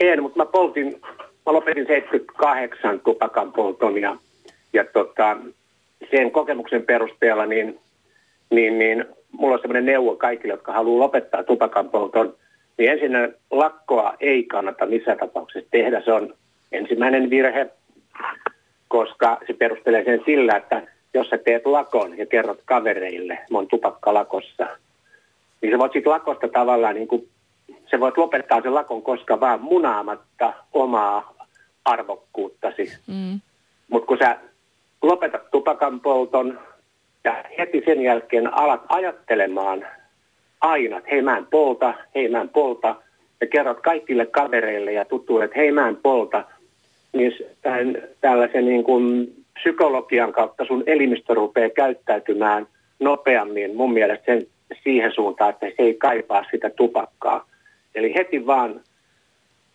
Speaker 6: En, mutta mä poltin, mä lopetin 78 tupakan polton ja, ja tota, sen kokemuksen perusteella niin, niin, niin mulla on sellainen neuvo kaikille, jotka haluaa lopettaa tupakan polton, niin ensin lakkoa ei kannata missään tapauksessa tehdä. Se on ensimmäinen virhe, koska se perustelee sen sillä, että jos sä teet lakon ja kerrot kavereille, mä oon tupakkalakossa, niin sä voit siitä lakosta tavallaan niin kuin, se voit lopettaa sen lakon koska vaan munaamatta omaa arvokkuuttasi. Mm. Mutta kun sä lopetat tupakan polton, ja heti sen jälkeen alat ajattelemaan aina, että hei mä en polta, hei mä en polta, ja kerrot kaikille kavereille ja tutuille, että hei mä en polta, niin tämän, tällaisen niin kuin psykologian kautta sun elimistö rupeaa käyttäytymään nopeammin mun mielestä sen, siihen suuntaan, että se ei kaipaa sitä tupakkaa. Eli heti vaan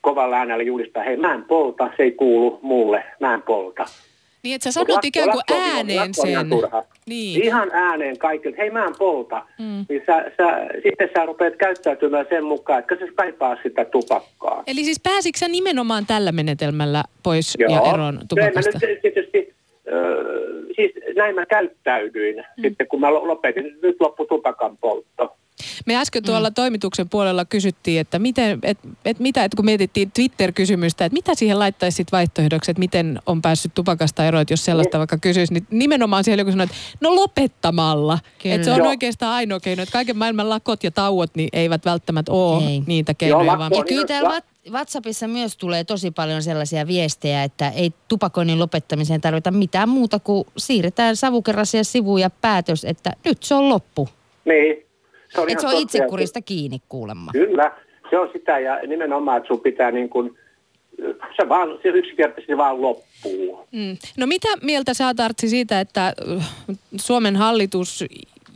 Speaker 6: kovalla äänellä julistaa, hei mä en polta, se ei kuulu mulle, mä en polta.
Speaker 1: Niin, että sä sanot lakko, ikään kuin lakko, ääneen sen.
Speaker 6: Niin. Ihan ääneen kaikille, hei mä en polta. Mm. Niin sä, sä, sitten sä rupeat käyttäytymään sen mukaan, että sä kaipaa sitä tupakkaa.
Speaker 1: Eli siis pääsitkö sä nimenomaan tällä menetelmällä pois Joo. ja eroon tupakasta?
Speaker 6: Joo, nyt tietysti, äh, siis näin mä käyttäydyin mm. sitten, kun mä lopetin, nyt loppu tupakan poltto.
Speaker 1: Me äsken tuolla mm. toimituksen puolella kysyttiin, että miten, et, et mitä, et kun mietittiin Twitter-kysymystä, että mitä siihen laittaisi vaihtoehdoksi, että miten on päässyt tupakasta eroon, jos sellaista mm. vaikka kysyisi, niin nimenomaan siellä joku sanoi, että no lopettamalla. Että se on Joo. oikeastaan ainoa keino, että kaiken maailman lakot ja tauot niin eivät välttämättä ole ei. niitä keinoja. Joo,
Speaker 2: vaan... Ja kyllä täällä WhatsAppissa myös tulee tosi paljon sellaisia viestejä, että ei tupakoinnin lopettamiseen tarvita mitään muuta kuin siirretään savukerrasia sivuun ja päätös, että nyt se on loppu.
Speaker 6: Niin,
Speaker 2: se on, se on itsekurista kiinni kuulemma.
Speaker 6: Kyllä, se on sitä ja nimenomaan, että sun pitää niin kuin, se vaan, se yksinkertaisesti vaan loppuu.
Speaker 1: Mm. No mitä mieltä sä Artsi siitä, että äh, Suomen hallitus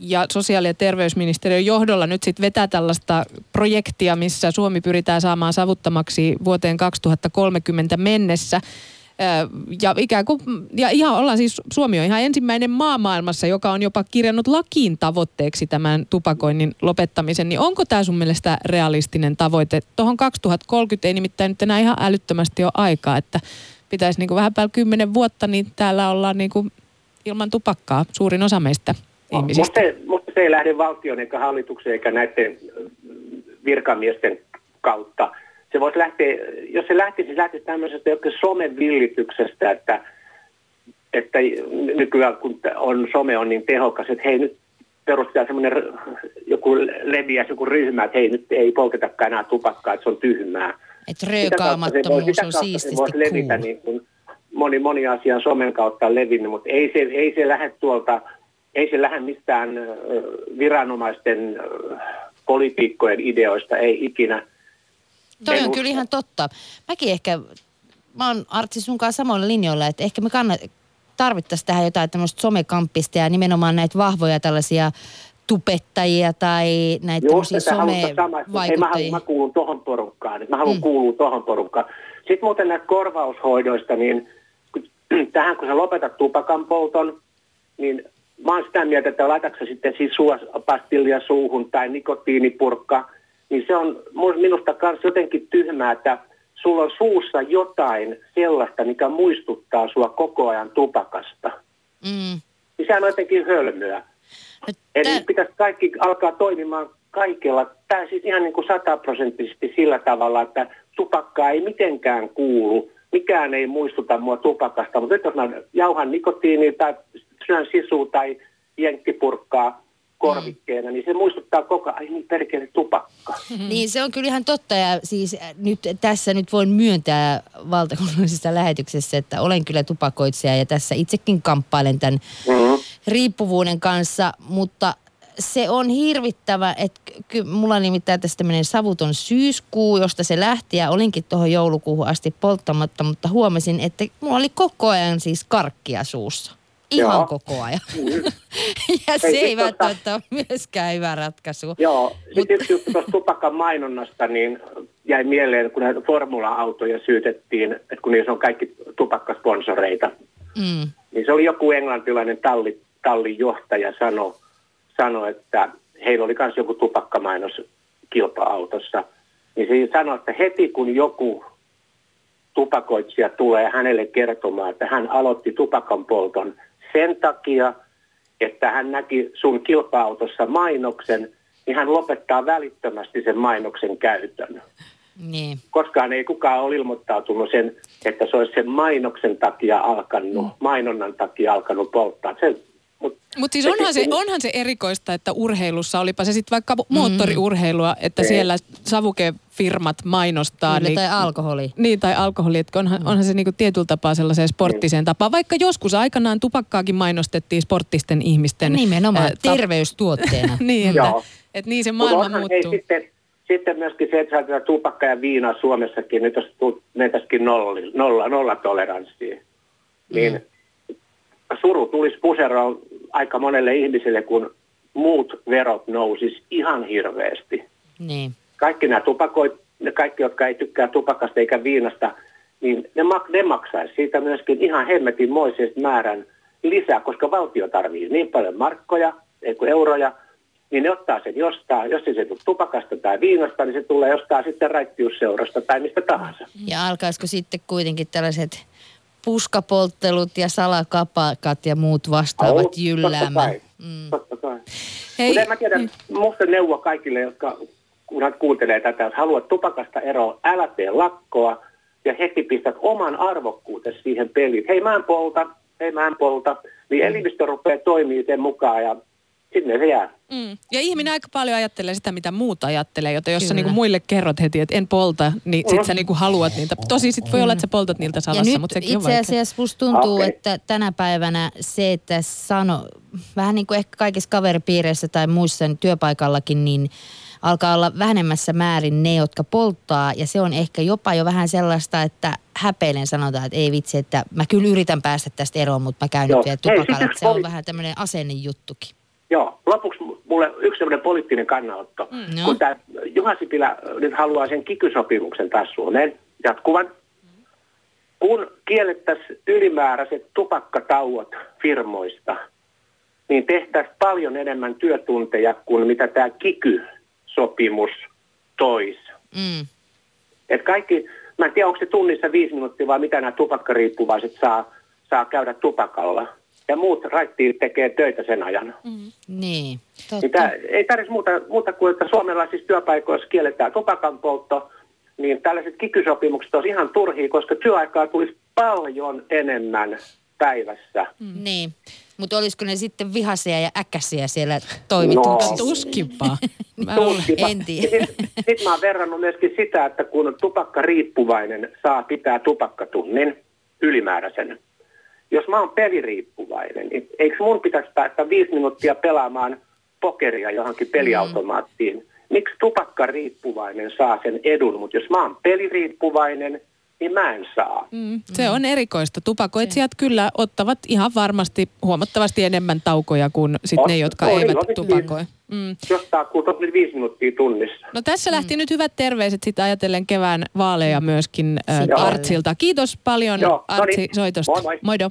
Speaker 1: ja sosiaali- ja terveysministeriön johdolla nyt sitten vetää tällaista projektia, missä Suomi pyritään saamaan savuttamaksi vuoteen 2030 mennessä – ja ikään kuin, ja ihan ollaan siis, Suomi on ihan ensimmäinen maa maailmassa, joka on jopa kirjannut lakiin tavoitteeksi tämän tupakoinnin lopettamisen. Niin onko tämä sun mielestä realistinen tavoite? Tuohon 2030 ei nimittäin nyt enää ihan älyttömästi ole aikaa, että pitäisi niin kuin vähän päällä kymmenen vuotta, niin täällä ollaan niin kuin ilman tupakkaa suurin osa meistä ihmisistä.
Speaker 6: Mutta se, mutta se ei lähde valtion eikä hallituksen eikä näiden virkamiesten kautta – se voisi lähteä, jos se lähtisi, se lähtisi tämmöisestä somen villityksestä, että, että nykyään kun on, some on niin tehokas, että hei nyt perustetaan semmoinen joku leviäisi joku ryhmä, että hei nyt ei poltetakaan enää tupakkaa, että se on tyhmää.
Speaker 2: Että röökaamattomuus on siististi
Speaker 6: voisi levitä niin kuin moni, moni asia somen kautta levinnyt, mutta ei se, ei se lähde tuolta, ei se lähde mistään viranomaisten ö, poliitikkojen ideoista, ei ikinä.
Speaker 2: Toi
Speaker 6: En
Speaker 2: on
Speaker 6: usko.
Speaker 2: kyllä ihan totta. Mäkin ehkä, mä oon Artsi sun kanssa samoilla linjoilla, että ehkä me kannat, tarvittaisiin tähän jotain tämmöistä somekamppista ja nimenomaan näitä vahvoja tällaisia tupettajia tai näitä
Speaker 6: Just
Speaker 2: tämmöisiä
Speaker 6: tätä haluan sama, että ei, mä, haluan,
Speaker 2: somevaikuttajia.
Speaker 6: mä kuulun tohon porukkaan, mä haluan
Speaker 2: Mm.
Speaker 6: kuulua tohon porukkaan. Sitten muuten näistä korvaushoidoista, niin tähän kun sä lopetat tupakan polton, niin mä oon sitä mieltä, että laitatko sitten sisuapastillia suuhun tai nikotiinipurkka, niin se on minusta myös jotenkin tyhmää, että sulla on suussa jotain sellaista, mikä muistuttaa sua koko ajan tupakasta.
Speaker 2: Mm.
Speaker 6: Niin sehän on jotenkin hölmöä.
Speaker 2: No,
Speaker 6: Eli pitäisi kaikki alkaa toimimaan kaikilla. Tämä siis ihan niin kuin sataprosenttisesti sillä tavalla, että tupakkaa ei mitenkään kuulu. Mikään ei muistuta mua tupakasta, mutta nyt jos mä jauhan nikotiinia tai syön sisua tai jenkkipurkkaa korvikkeena, niin se muistuttaa koko ajan, niin perkele tupakka.
Speaker 2: Niin se on kyllä ihan totta ja siis äh, nyt tässä nyt voin myöntää valtakunnallisessa lähetyksessä, että olen kyllä tupakoitsija ja tässä itsekin kamppailen tämän
Speaker 6: Mm-hmm.
Speaker 2: riippuvuuden kanssa, mutta se on hirvittävä, että ky- mulla nimittäin tästä tämmöinen savuton syyskuu, josta se lähti ja olinkin tuohon joulukuuhun asti polttamatta, mutta huomasin, että mulla oli koko ajan siis karkkia suussa. Ihan
Speaker 6: Joo.
Speaker 2: koko ajan. ja se
Speaker 6: Ei,
Speaker 2: ei
Speaker 6: sit tota-
Speaker 2: välttämättä ole myöskään hyvä ratkaisu.
Speaker 6: Joo, sitten yksi juttu tuosta tupakan mainonnasta, niin jäi mieleen, kun näitä formula-autoja syytettiin, että kun niissä on kaikki tupakkasponsoreita,
Speaker 2: Mm.
Speaker 6: niin se oli joku englantilainen talli, tallin johtaja sano, sano, että heillä oli myös joku tupakkamainos kilpa-autossa. Niin se sanoi, että heti kun joku tupakoitsija tulee hänelle kertomaan, että hän aloitti tupakan polton sen takia, että hän näki sun kilpa-autossa mainoksen, niin hän lopettaa välittömästi sen mainoksen käytön.
Speaker 2: Niin.
Speaker 6: Koskaan ei kukaan ole ilmoittautunut sen, että se olisi sen mainoksen takia alkanut, mainonnan takia alkanut polttaa. Se,
Speaker 1: Mutta siis onhan se, onhan se erikoista, että urheilussa, olipa se sitten vaikka moottoriurheilua, että
Speaker 6: Ei.
Speaker 1: siellä savukefirmat mainostaa.
Speaker 2: Kyllä,
Speaker 1: niin,
Speaker 2: tai alkoholi.
Speaker 1: Niin, tai alkoholi, että onhan, onhan se niinku tietyllä tapaa sellaiseen sporttiseen tapaan. Vaikka joskus aikanaan tupakkaakin mainostettiin sporttisten ihmisten...
Speaker 2: Nimenomaan
Speaker 1: ää, tap-
Speaker 2: terveystuotteena.
Speaker 1: niin, että,
Speaker 6: Joo.
Speaker 1: että niin se maailma
Speaker 6: onhan,
Speaker 1: muuttuu.
Speaker 6: Sitten, sitten myöskin se, että tupakka ja viinaa Suomessakin, nyt jos mentäisikin nolli, nolla, nolla toleranssiin, niin
Speaker 1: Mm.
Speaker 6: Suru tulisi puseroon aika monelle ihmiselle, kun muut verot nousis ihan hirveästi.
Speaker 2: Niin.
Speaker 6: Kaikki nämä tupakoit, ne kaikki, jotka ei tykkää tupakasta eikä viinasta, niin ne, mak- ne maksaisi siitä myöskin ihan hemmetin moisesta määrän lisää, koska valtio tarvii niin paljon markkoja, ei kun euroja, niin ne ottaa sen jostain, jos ei se tule tupakasta tai viinasta, niin se tulee jostain sitten raittiusseurasta tai mistä tahansa.
Speaker 2: Ja alkaisiko sitten kuitenkin tällaiset puskapolttelut ja salakapakat ja muut vastaavat
Speaker 6: Totta
Speaker 2: jylläämään?
Speaker 6: kai,
Speaker 2: Mm.
Speaker 6: totta kai.
Speaker 1: Hei,
Speaker 6: Mutta en mä tiedä, musta neuvo kaikille, jotka kun kuuntelee tätä, jos haluat tupakasta eroa, älä tee lakkoa ja heti pistät oman arvokkuutesi siihen peliin. Hei mä en polta, hei mä en polta, niin elimistö rupeaa toimii sen mukaan ja sinne se jää.
Speaker 1: Mm. Ja ihminen aika paljon ajattelee sitä, mitä muut ajattelee, joten jos sä niinku muille kerrot heti, että en polta, niin sit sä niinku haluat niitä. Tosi sit voi olla, että sä poltat niiltä
Speaker 2: Ja
Speaker 1: salassa,
Speaker 2: nyt
Speaker 1: mutta sekin on
Speaker 2: itse asiassa musta tuntuu,
Speaker 6: Okei.
Speaker 2: että tänä päivänä se, että sano, vähän niin kuin ehkä kaikissa kaveripiireissä tai muissa työpaikallakin, niin alkaa olla vähemmässä määrin ne, jotka polttaa. Ja se on ehkä jopa jo vähän sellaista, että häpeilen sanotaan, että ei vitsi, että mä kyllä yritän päästä tästä eroon, mutta mä käyn
Speaker 6: Joo.
Speaker 2: nyt vielä tupakalla. se on vähän tämmöinen asennejuttukin.
Speaker 6: Joo, lopuksi mulle yksi sellainen poliittinen kannanotto. Mm, kun tämä Juha Sipilä nyt haluaa sen kikysopimuksen taas Suomeen jatkuvan, kun kiellettäisiin ylimääräiset tupakkatauot firmoista, niin tehtäisiin paljon enemmän työtunteja kuin mitä tämä kiky-sopimus toisi.
Speaker 2: Mm.
Speaker 6: Et kaikki, mä en tiedä onko se tunnissa viisi minuuttia vai mitä nämä tupakkariippuvaiset saa, saa käydä tupakalla. Ja muut raittiit tekee töitä sen ajan.
Speaker 2: Niin,
Speaker 6: Niin
Speaker 2: totta.
Speaker 6: tää, ei tarvitsisi muuta, muuta kuin, että suomalaisissa työpaikoissa kielletään tupakan poltto, niin tällaiset kikysopimukset olisi ihan turhia, koska työaikaa tulisi paljon enemmän päivässä.
Speaker 2: Niin, mutta olisiko ne sitten vihaisia ja äkäisiä siellä toimituksissa?
Speaker 6: No.
Speaker 1: Tuskinpa. Mä luulen.
Speaker 6: Tuskinpa.
Speaker 2: en tiedä.
Speaker 6: Sitten sit mä oon verrannut myöskin sitä, että kun tupakkariippuvainen saa pitää tupakkatunnin, ylimääräisen. Jos mä oon peliriippuvainen, niin eikö mun pitäisi päästä viisi minuuttia pelaamaan pokeria johonkin peliautomaattiin? Mm. Miksi tupakkariippuvainen saa sen edun, mutta jos mä oon peliriippuvainen – niin mä en saa.
Speaker 1: Mm, se on erikoista. Tupakoitsijat se. kyllä ottavat ihan varmasti huomattavasti enemmän taukoja kuin sit ne, jotka oli, eivät oli, tupakoi.
Speaker 6: Mm. Jostain kuulta viisi minuuttia tunnissa.
Speaker 1: No tässä lähti mm. nyt hyvät terveiset sitä ajatellen kevään vaaleja myöskin äh, Artsilta. Kiitos paljon Joo, no Artsi niin. soitosta. Moi moi. Moido.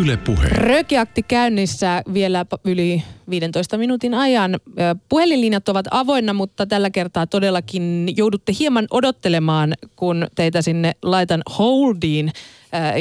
Speaker 1: Yle Puhe. Rökiakti käynnissä vielä yli 15 minuutin ajan. Puhelinlinjat ovat avoinna, mutta tällä kertaa todellakin joudutte hieman odottelemaan, kun teitä sinne laitan holdiin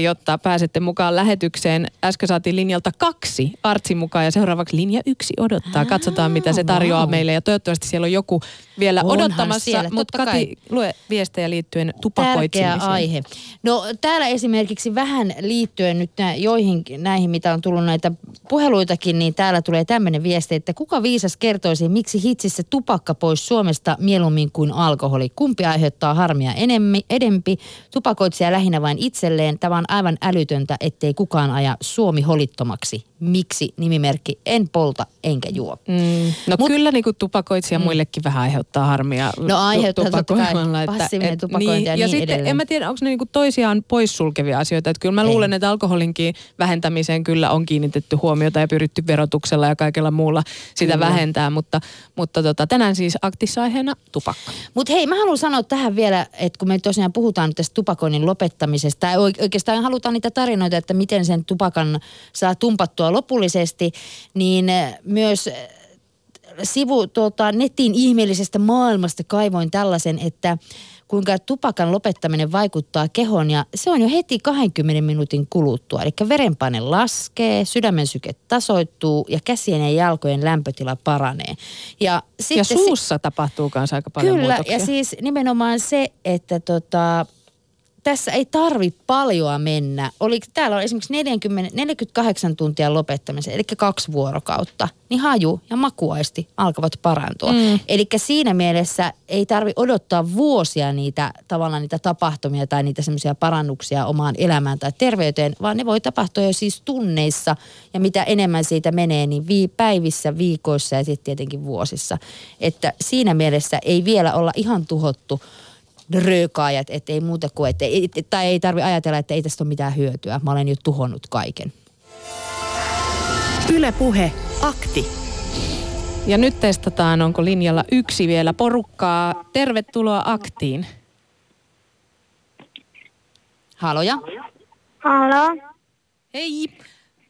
Speaker 1: jotta pääsette mukaan lähetykseen. Äsken saatiin linjalta kaksi Artsin mukaan ja seuraavaksi linja yksi odottaa. Katsotaan, mitä se tarjoaa wow. meille ja toivottavasti siellä on joku vielä Onhan odottamassa. Siellä, mutta Kati, kai. lue viestejä liittyen tupakoitsemiseen.
Speaker 2: Tärkeä aihe. No täällä esimerkiksi vähän liittyen nyt nä, joihin näihin, mitä on tullut näitä puheluitakin, niin täällä tulee tämmöinen viesti, että kuka viisas kertoisi, miksi hitsissä tupakka pois Suomesta mieluummin kuin alkoholi? Kumpi aiheuttaa harmia enemmi, edempi? Tupakoitsija lähinnä vain itselleen Tämä on aivan älytöntä, ettei kukaan aja Suomi holittomaksi. Miksi nimimerkki en polta enkä juo. Mm.
Speaker 1: No Mut, kyllä niin kuin tupakoitsija mm. muillekin vähän aiheuttaa harmia.
Speaker 2: No aiheuttaa totta kai passiivinen tupakointi niin, ja,
Speaker 1: ja
Speaker 2: niin
Speaker 1: sitten
Speaker 2: edelleen.
Speaker 1: en mä tiedä, onko ne niin kuin toisiaan poissulkevia asioita. Että kyllä mä luulen, Ei. että alkoholinkin vähentämiseen kyllä on kiinnitetty huomiota ja pyritty verotuksella ja kaikella muulla sitä kyllä. vähentää. Mutta, mutta tota, tänään siis aktissa aiheena tupakka.
Speaker 2: Mutta hei, mä haluan sanoa tähän vielä, että kun me tosiaan puhutaan nyt tästä tupakoinnin lopettamisesta, tai oikeastaan halutaan niitä tarinoita, että miten sen tupakan saa tumpattua lopullisesti, niin myös sivu tuota, netin ihmeellisestä maailmasta kaivoin tällaisen, että kuinka tupakan lopettaminen vaikuttaa kehoon ja se on jo heti 20 minuutin kuluttua. Eli verenpaine laskee, sydämen syke tasoittuu ja käsien ja jalkojen lämpötila paranee.
Speaker 1: Ja, ja suussa se, tapahtuu myös aika paljon
Speaker 2: Kyllä,
Speaker 1: muutoksia.
Speaker 2: ja siis nimenomaan se, että tota, tässä ei tarvi paljoa mennä. Oli, täällä on esimerkiksi 40, 48 tuntia lopettamisen, eli kaksi vuorokautta, niin haju ja makuaisti alkavat parantua. Mm. Eli siinä mielessä ei tarvi odottaa vuosia niitä tavallaan niitä tapahtumia tai niitä semmoisia parannuksia omaan elämään tai terveyteen, vaan ne voi tapahtua jo siis tunneissa ja mitä enemmän siitä menee, niin vii, päivissä, viikoissa ja sitten tietenkin vuosissa. Että siinä mielessä ei vielä olla ihan tuhottu röökaajat, että ei muuta kuin, että ei, tai ei tarvi ajatella, että ei tästä ole mitään hyötyä. Mä olen jo tuhonnut kaiken.
Speaker 3: Ylepuhe akti.
Speaker 1: Ja nyt testataan, onko linjalla yksi vielä porukkaa. Tervetuloa aktiin.
Speaker 2: Haloja.
Speaker 7: Halo.
Speaker 1: Hei.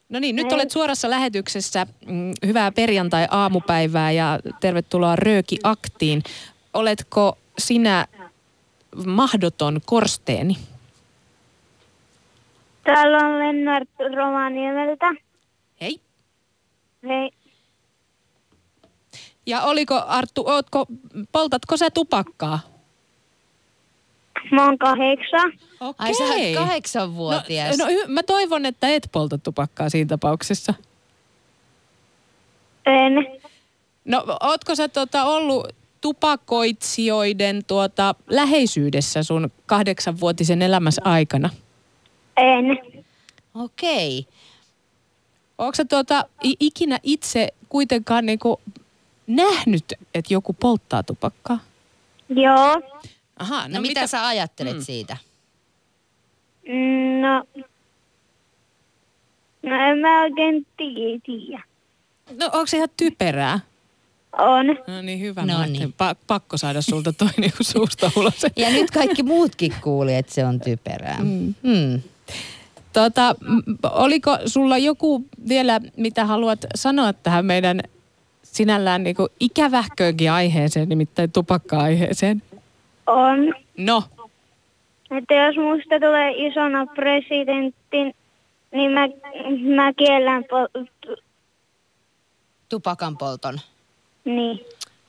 Speaker 1: No niin, nyt Hei. olet suorassa lähetyksessä. Mm, hyvää perjantai-aamupäivää ja tervetuloa Rööki aktiin. Oletko sinä mahdoton korsteeni?
Speaker 7: Täällä on Lennart Rovaniemeltä.
Speaker 1: Hei.
Speaker 7: Hei.
Speaker 1: Ja oliko Arttu, ootko, poltatko sä tupakkaa?
Speaker 7: Mä oon kahdeksan.
Speaker 2: Okay. Ai sä oot kahdeksanvuotias.
Speaker 1: No, no mä toivon, että et polta tupakkaa siinä tapauksessa.
Speaker 7: En.
Speaker 1: No ootko sä tota ollut tupakoitsijoiden tuota, läheisyydessä sun kahdeksanvuotisen elämässä aikana?
Speaker 7: En.
Speaker 2: Okei. Okay.
Speaker 1: Onko sä tuota, ikinä itse kuitenkaan niinku nähnyt, että joku polttaa tupakkaa?
Speaker 7: Joo.
Speaker 2: Aha, no, no mitä, mitä sä ajattelet mm. siitä?
Speaker 7: No, no en mä oikein tiedä.
Speaker 1: No onko se ihan typerää?
Speaker 7: On.
Speaker 1: No niin, hyvä. No niin. Pa- pakko saada sulta toi niinku suusta ulos.
Speaker 2: Ja nyt kaikki muutkin kuuli, että se on typerää. Mm. Mm.
Speaker 1: Tota, oliko sulla joku vielä, mitä haluat sanoa tähän meidän sinällään niinku ikävähköönkin aiheeseen, nimittäin tupakka-aiheeseen?
Speaker 7: On.
Speaker 1: No?
Speaker 7: Että jos musta tulee isona presidentti, niin mä, mä kiellän pol-
Speaker 2: tupakan polton.
Speaker 7: Niin.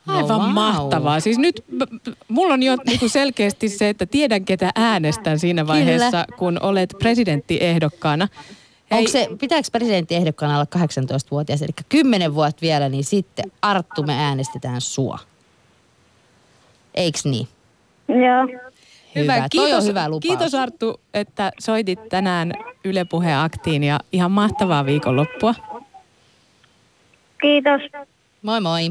Speaker 2: No
Speaker 1: Aivan
Speaker 2: vau.
Speaker 1: mahtavaa. Siis nyt b- b- mulla on jo niinku selkeästi se, että tiedän ketä äänestän siinä vaiheessa, kun olet presidenttiehdokkaana.
Speaker 2: Onko se, pitääkö presidenttiehdokkaana olla 18-vuotias, eli 10 vuotta vielä, niin sitten Arttu me äänestetään sua. Eiks niin?
Speaker 7: Joo.
Speaker 2: Hyvä. Toi
Speaker 1: Kiitos,
Speaker 2: on hyvä lupaus.
Speaker 1: kiitos Arttu, että soitit tänään Yle Puheen aktiin ja ihan mahtavaa viikonloppua.
Speaker 7: Kiitos.
Speaker 2: Moi moi.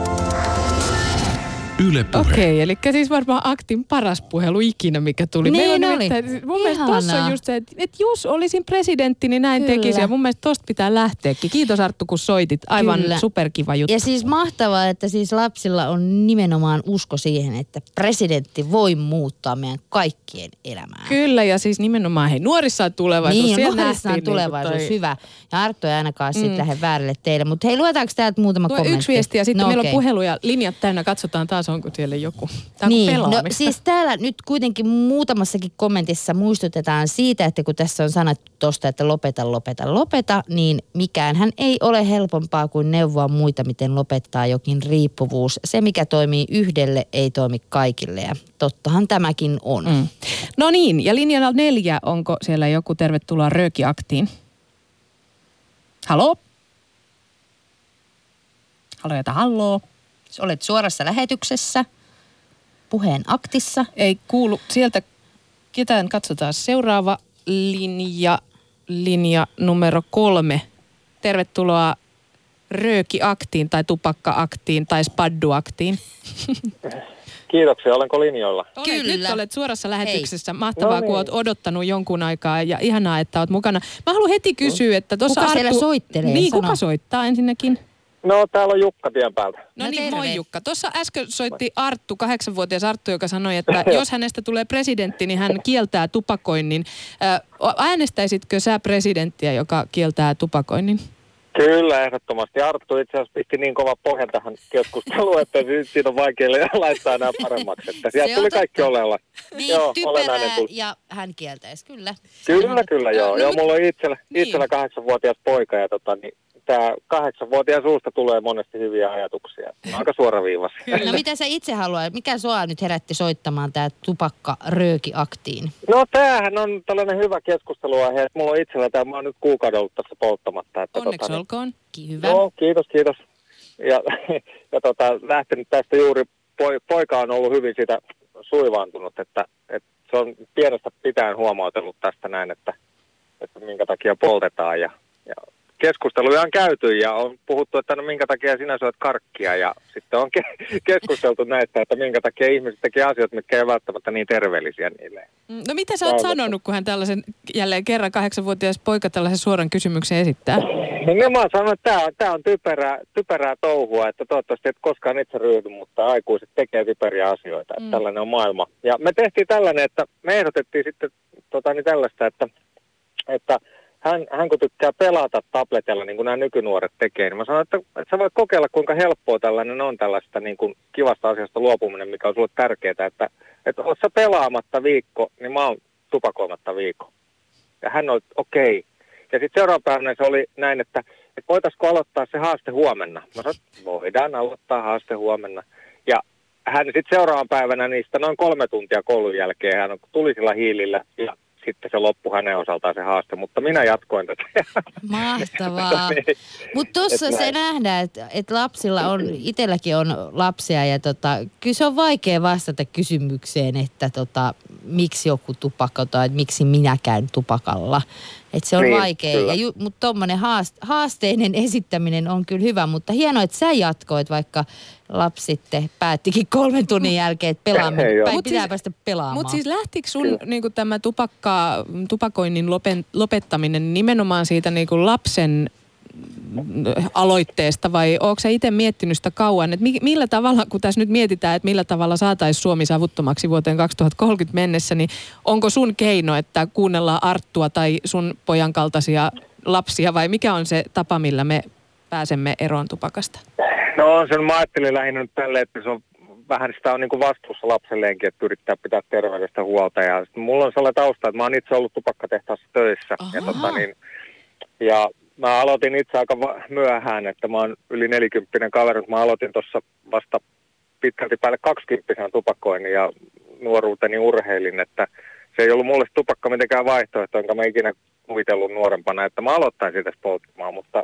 Speaker 8: Yle Puhe.
Speaker 1: Okei, eli siis varmaan aktin paras puhelu ikinä, mikä tuli.
Speaker 2: Niin
Speaker 1: Meillä on
Speaker 2: oli.
Speaker 1: nimittäin- Mun mielestä tossa on
Speaker 2: Ihanaa.
Speaker 1: just se, että, että jos olisin presidentti, niin näin
Speaker 2: Kyllä.
Speaker 1: tekisin. Ja mun mielestä tosta pitää lähteäkin. Kiitos Arttu, kun soitit. Aivan
Speaker 2: Kyllä.
Speaker 1: superkiva juttu.
Speaker 2: Ja siis mahtavaa, että siis lapsilla on nimenomaan usko siihen, että presidentti voi muuttaa meidän kaikkien elämää.
Speaker 1: Kyllä, ja siis nimenomaan hei, nuorissa on tulevaisuus.
Speaker 2: Niin,
Speaker 1: Siellä
Speaker 2: nuorissa on
Speaker 1: nähtiin
Speaker 2: tulevaisuus
Speaker 1: niinku toi-
Speaker 2: hyvä. Ja Arttu ei ainakaan mm. sitten lähde väärille teille. Mutta hei, luetaanko täältä muutama
Speaker 1: Tuo
Speaker 2: kommentti?
Speaker 1: yksi viesti ja sitten
Speaker 2: no,
Speaker 1: meillä
Speaker 2: okei.
Speaker 1: on puhelu ja linjat täynnä. Katsotaan taas, onko siellä joku. Tämä on
Speaker 2: Niin, no siis täällä nyt kuitenkin muutamassakin kommentissa muistutetaan siitä, että kun tässä on sanottu tuosta, että lopeta, lopeta, lopeta, niin mikään hän ei ole helpompaa kuin neuvoa muita, miten lopettaa jokin riippuvuus. Se, mikä toimii yhdelle, ei toimi kaikille ja tottahan tämäkin on.
Speaker 1: Mm. No niin, ja linjalla neljä, onko siellä joku tervetuloa Röökiaktiin? Halo? Halo, jota halloo.
Speaker 2: Olet suorassa lähetyksessä, puheen aktissa.
Speaker 1: Ei kuulu sieltä ketään. Katsotaan seuraava linja, linja numero kolme. Tervetuloa Röökiaktiin tai Tupakkaaktiin tai Spadduaktiin.
Speaker 9: Kiitoksia, olenko linjoilla?
Speaker 1: Olet,
Speaker 2: Kyllä.
Speaker 1: Nyt olet suorassa lähetyksessä. Mahtavaa,
Speaker 9: No niin.
Speaker 1: kun olet odottanut jonkun aikaa ja ihanaa, että olet mukana. Mä haluan heti kysyä, että tuossa
Speaker 2: Kuka siellä soittelee?
Speaker 1: Niin,
Speaker 2: Sano.
Speaker 1: kuka soittaa ensinnäkin?
Speaker 9: No, täällä on Jukka tien päältä.
Speaker 1: No,
Speaker 2: No
Speaker 1: niin, moi Jukka. Tuossa äsken soitti Arttu, kahdeksanvuotias Arttu, joka sanoi, että jos hänestä tulee presidentti, niin hän kieltää tupakoinnin. Ö, Äänestäisitkö sä presidenttiä, joka kieltää tupakoinnin?
Speaker 9: Kyllä, ehdottomasti. Arttu itse asiassa pisti niin kova pohjan tähän keskusteluun, että siitä on vaikea laittaa nämä paremmaksi. Että
Speaker 2: on
Speaker 9: tuli
Speaker 2: totta.
Speaker 9: kaikki oleella.
Speaker 2: Niin,
Speaker 9: Joo,
Speaker 2: typerää
Speaker 9: olennainen tuli.
Speaker 2: ja hän kieltäisi, kyllä.
Speaker 9: Kyllä, kyllä, joo.
Speaker 1: No,
Speaker 9: joo, mulla on itsellä,
Speaker 1: Niin.
Speaker 9: itsellä kahdeksanvuotias poika ja tota, niin, tämä kahdeksanvuotias suusta tulee monesti hyviä ajatuksia. Aika suoraviivaisia.
Speaker 2: No mitä sä itse haluat? Mikä sua nyt herätti soittamaan tämä tupakka röökiaktiin?
Speaker 9: No tämähän on tällainen hyvä keskusteluaihe, että mulla on itsellä tämä, mä oon nyt kuukauden ollut tässä polttamatta. Että
Speaker 1: Onneksi
Speaker 9: tota, niin-
Speaker 1: olkoon.
Speaker 2: Hyvä.
Speaker 9: Joo, kiitos, kiitos. Ja, ja tota, lähtenyt tästä juuri, poi, poika on ollut hyvin sitä suivaantunut, että, että se on pienestä pitäen huomautellut tästä näin, että, että minkä takia poltetaan. Ja, ja keskusteluja on käyty ja on puhuttu, että no minkä takia sinä syöt karkkia ja sitten on ke- keskusteltu näistä, että minkä takia ihmiset tekee asioita, mitkä ei välttämättä niin terveellisiä niille.
Speaker 1: Mm, No mitä sä oot sanonut, kun hän tällaisen jälleen kerran kahdeksanvuotias poika tällaisen suoran kysymyksen esittää?
Speaker 9: No mä sanon, että tämä on, tää on typerää, typerää touhua, että toivottavasti et koskaan itse ryhdy, mutta aikuiset tekee typeriä asioita. Että
Speaker 1: Mm.
Speaker 9: Tällainen on maailma. Ja me tehtiin tällainen, että me ehdotettiin sitten tota, niin tällaista, että, että hän, hän kun tykkää pelata tabletilla, niin kuin nämä nykynuoret tekee, niin mä sanoin, että, että sä voit kokeilla, kuinka helppoa tällainen on tällaista niin kuin kivasta asiasta luopuminen, mikä on sulle tärkeää, että, että oot sä pelaamatta viikko, niin mä oon tupakoimatta viikko. Ja hän oli, okei. Okay. Ja sitten seuraavana päivänä se oli näin, että, että voitaisiko aloittaa se haaste huomenna. Mä sanoin, että voidaan aloittaa haaste huomenna. Ja hän sitten seuraavan päivänä niistä noin kolme tuntia koulun jälkeen, hän tuli sillä hiilillä ja sitten se loppui hänen osaltaan se haaste, mutta minä jatkoin tätä.
Speaker 2: Mahtavaa.
Speaker 9: Niin.
Speaker 2: Mutta tuossa se
Speaker 9: näin.
Speaker 2: nähdään, että et lapsilla on, itselläkin on lapsia ja tota, kyllä se on vaikea vastata kysymykseen, että tota, miksi joku tupakka tai että miksi minä käyn tupakalla. Et se on
Speaker 9: Niin,
Speaker 2: vaikea,
Speaker 9: kyllä.
Speaker 2: ja ju, mutta tuommoinen haast, haasteinen esittäminen on kyllä hyvä, mutta hienoa, että sä jatkoit, vaikka lapsi sitten päättikin kolmen tunnin jälkeen, että pelaamme, päin
Speaker 1: Mut
Speaker 2: pitää
Speaker 1: siis-
Speaker 2: päästä pelaamaan.
Speaker 1: Mutta siis lähtikö sun niinku, tämä tupakka, tupakoinnin lopen, lopettaminen nimenomaan siitä niinku, lapsen aloitteesta vai onko sä itse miettinyt sitä kauan, että mi- millä tavalla, kun tässä nyt mietitään, että millä tavalla saataisiin Suomi savuttomaksi vuoteen 2030 mennessä, niin onko sun keino, että kuunnellaan Arttua tai sun pojan kaltaisia lapsia vai mikä on se tapa, millä me pääsemme eroon tupakasta?
Speaker 9: No on sen, mä ajattelin lähinnä nyt tälle, että se on vähän sitä on niin kuin vastuussa lapselleenkin, että yrittää pitää terveydestä huolta. Ja mulla on sellainen tausta, että mä oon itse ollut tupakkatehtaassa töissä. Ja, tota, niin, ja mä aloitin itse aika myöhään, että mä oon yli 40 kaveri, mutta mä aloitin tuossa vasta pitkälti päälle 20 tupakoinnin ja nuoruuteni urheilin, että se ei ollut mulle tupakka mitenkään vaihtoehto, jonka mä ikinä kuvitellut nuorempana, että mä aloittaisin tässä polttamaan, mutta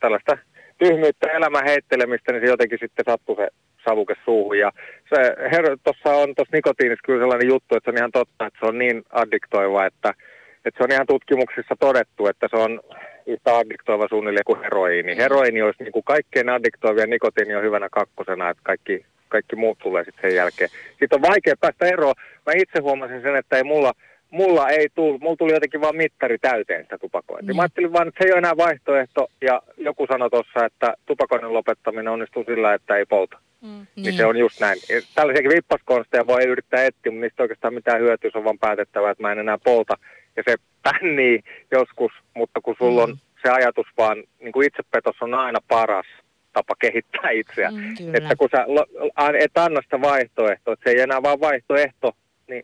Speaker 9: tällaista tyhmyyttä elämän heittelemistä, niin se jotenkin sitten sattui se savuke suuhun. Ja se her- tuossa on tuossa nikotiinissa kyllä sellainen juttu, että se on ihan totta, että se on niin addiktoiva, että, että se on ihan tutkimuksissa todettu, että se on yhtä addiktoiva suunnilleen kuin heroiini. Heroiini olisi niin kuin kaikkein addiktoivia, nikotiini on hyvänä kakkosena, että kaikki, kaikki muut tulee sitten sen jälkeen. Sitten on vaikea päästä eroon. Mä itse huomasin sen, että ei mulla, mulla ei tullut, mulla tuli jotenkin vaan mittari täyteen sitä tupakointia.
Speaker 2: Niin.
Speaker 9: Mä ajattelin vaan, että se ei ole enää vaihtoehto, ja joku sanoi tuossa, että tupakoinnin lopettaminen onnistuu sillä, että ei polta. Mm. Niin se on just näin. Tällaisiakin vippaskonsteja voi yrittää etsiä, mutta niistä oikeastaan mitään hyötyä, se on vaan päätettävä, että mä en enää polta. Ja se pännii joskus, mutta kun sulla on se ajatus vaan, niin kuin itsepetos on aina paras tapa kehittää itseä.
Speaker 2: Mm, kyllä.
Speaker 9: että kun sä et anna sitä vaihtoehtoa, että se ei enää vaan vaihtoehto, niin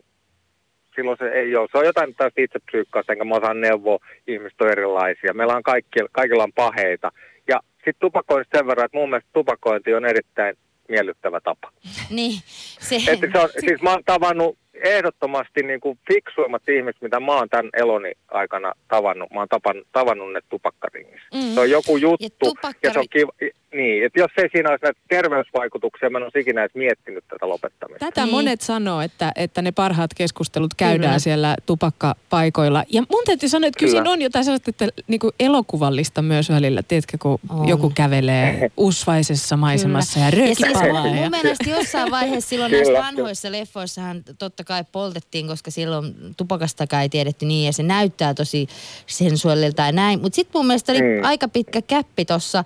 Speaker 9: silloin se ei ole. Se on jotain tästä itsepsyykkaasta, enkä mä osaan neuvoa, ihmiset on erilaisia. Meillä on kaikki, kaikilla on paheita. Ja sitten tupakoinnista sen verran, että mun mielestä tupakointi on erittäin miellyttävä tapa.
Speaker 2: Niin, se,
Speaker 9: Että se on, siis mä oon tavannut ehdottomasti niin kuin fiksuimmat ihmiset, mitä mä oon tämän eloni aikana tavannut. Mä oon tapan, tavannut ne tupakkaringissä.
Speaker 2: Mm.
Speaker 9: Se on joku juttu.
Speaker 2: Ja tupakkari-
Speaker 9: ja se on kiva, niin, että jos ei siinä olisi näitä terveysvaikutuksia, mä en olisi ikinä edes miettinyt tätä lopettamista.
Speaker 1: Tätä
Speaker 2: Niin.
Speaker 1: monet sanoo, että, että ne parhaat keskustelut käydään
Speaker 2: Kyllä.
Speaker 1: siellä tupakkapaikoilla. Ja mun täytyy sanoa, että kyllä,
Speaker 9: Kyllä.
Speaker 1: siinä on jotain sellaista että niinku elokuvallista myös välillä. Tiedätkö, kun
Speaker 2: On.
Speaker 1: joku kävelee usvaisessa maisemassa ja
Speaker 2: Ja
Speaker 1: rööki
Speaker 2: siis
Speaker 1: palaa. Ja...
Speaker 2: mun mielestä jossain vaiheessa silloin
Speaker 9: Kyllä,
Speaker 2: näissä vanhoissa leffoissahan totta kai poltettiin, koska silloin tupakastakaan ei tiedetty niin ja se näyttää tosi sensuaalilta ja näin. Mutta sitten mun mielestä oli
Speaker 9: Mm.
Speaker 2: aika pitkä käppi tuossa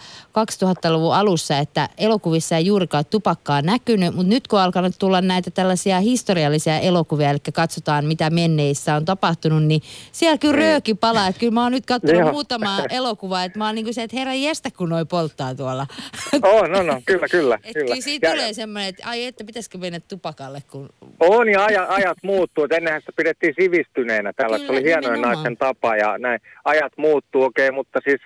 Speaker 2: 2000-luvun alussa, että elokuvissa ei juurikaan tupakkaa näkynyt, mutta nyt kun on alkanut tulla näitä tällaisia historiallisia elokuvia, eli katsotaan mitä menneissä on tapahtunut, niin siellä kyllä rööki palaa. Että kyllä mä oon nyt katsonut muutamaa elokuvaa, että mä oon niin kuin se, että herra jestä kun noi polttaa tuolla.
Speaker 9: Oh, no, no, kyllä, kyllä.
Speaker 2: Et
Speaker 9: kyllä.
Speaker 2: kyllä siitä
Speaker 9: Ja-
Speaker 2: tulee semmoinen, että ai että pitäisikö mennä tupakalle, kun...
Speaker 9: On ja ajat, ajat muuttuu. Et ennenhän sitä pidettiin sivistyneenä. Tällä se oli
Speaker 2: nimenomaan.
Speaker 9: naisen tapa ja näin. Ajat muuttuu, okei, okay, mutta siis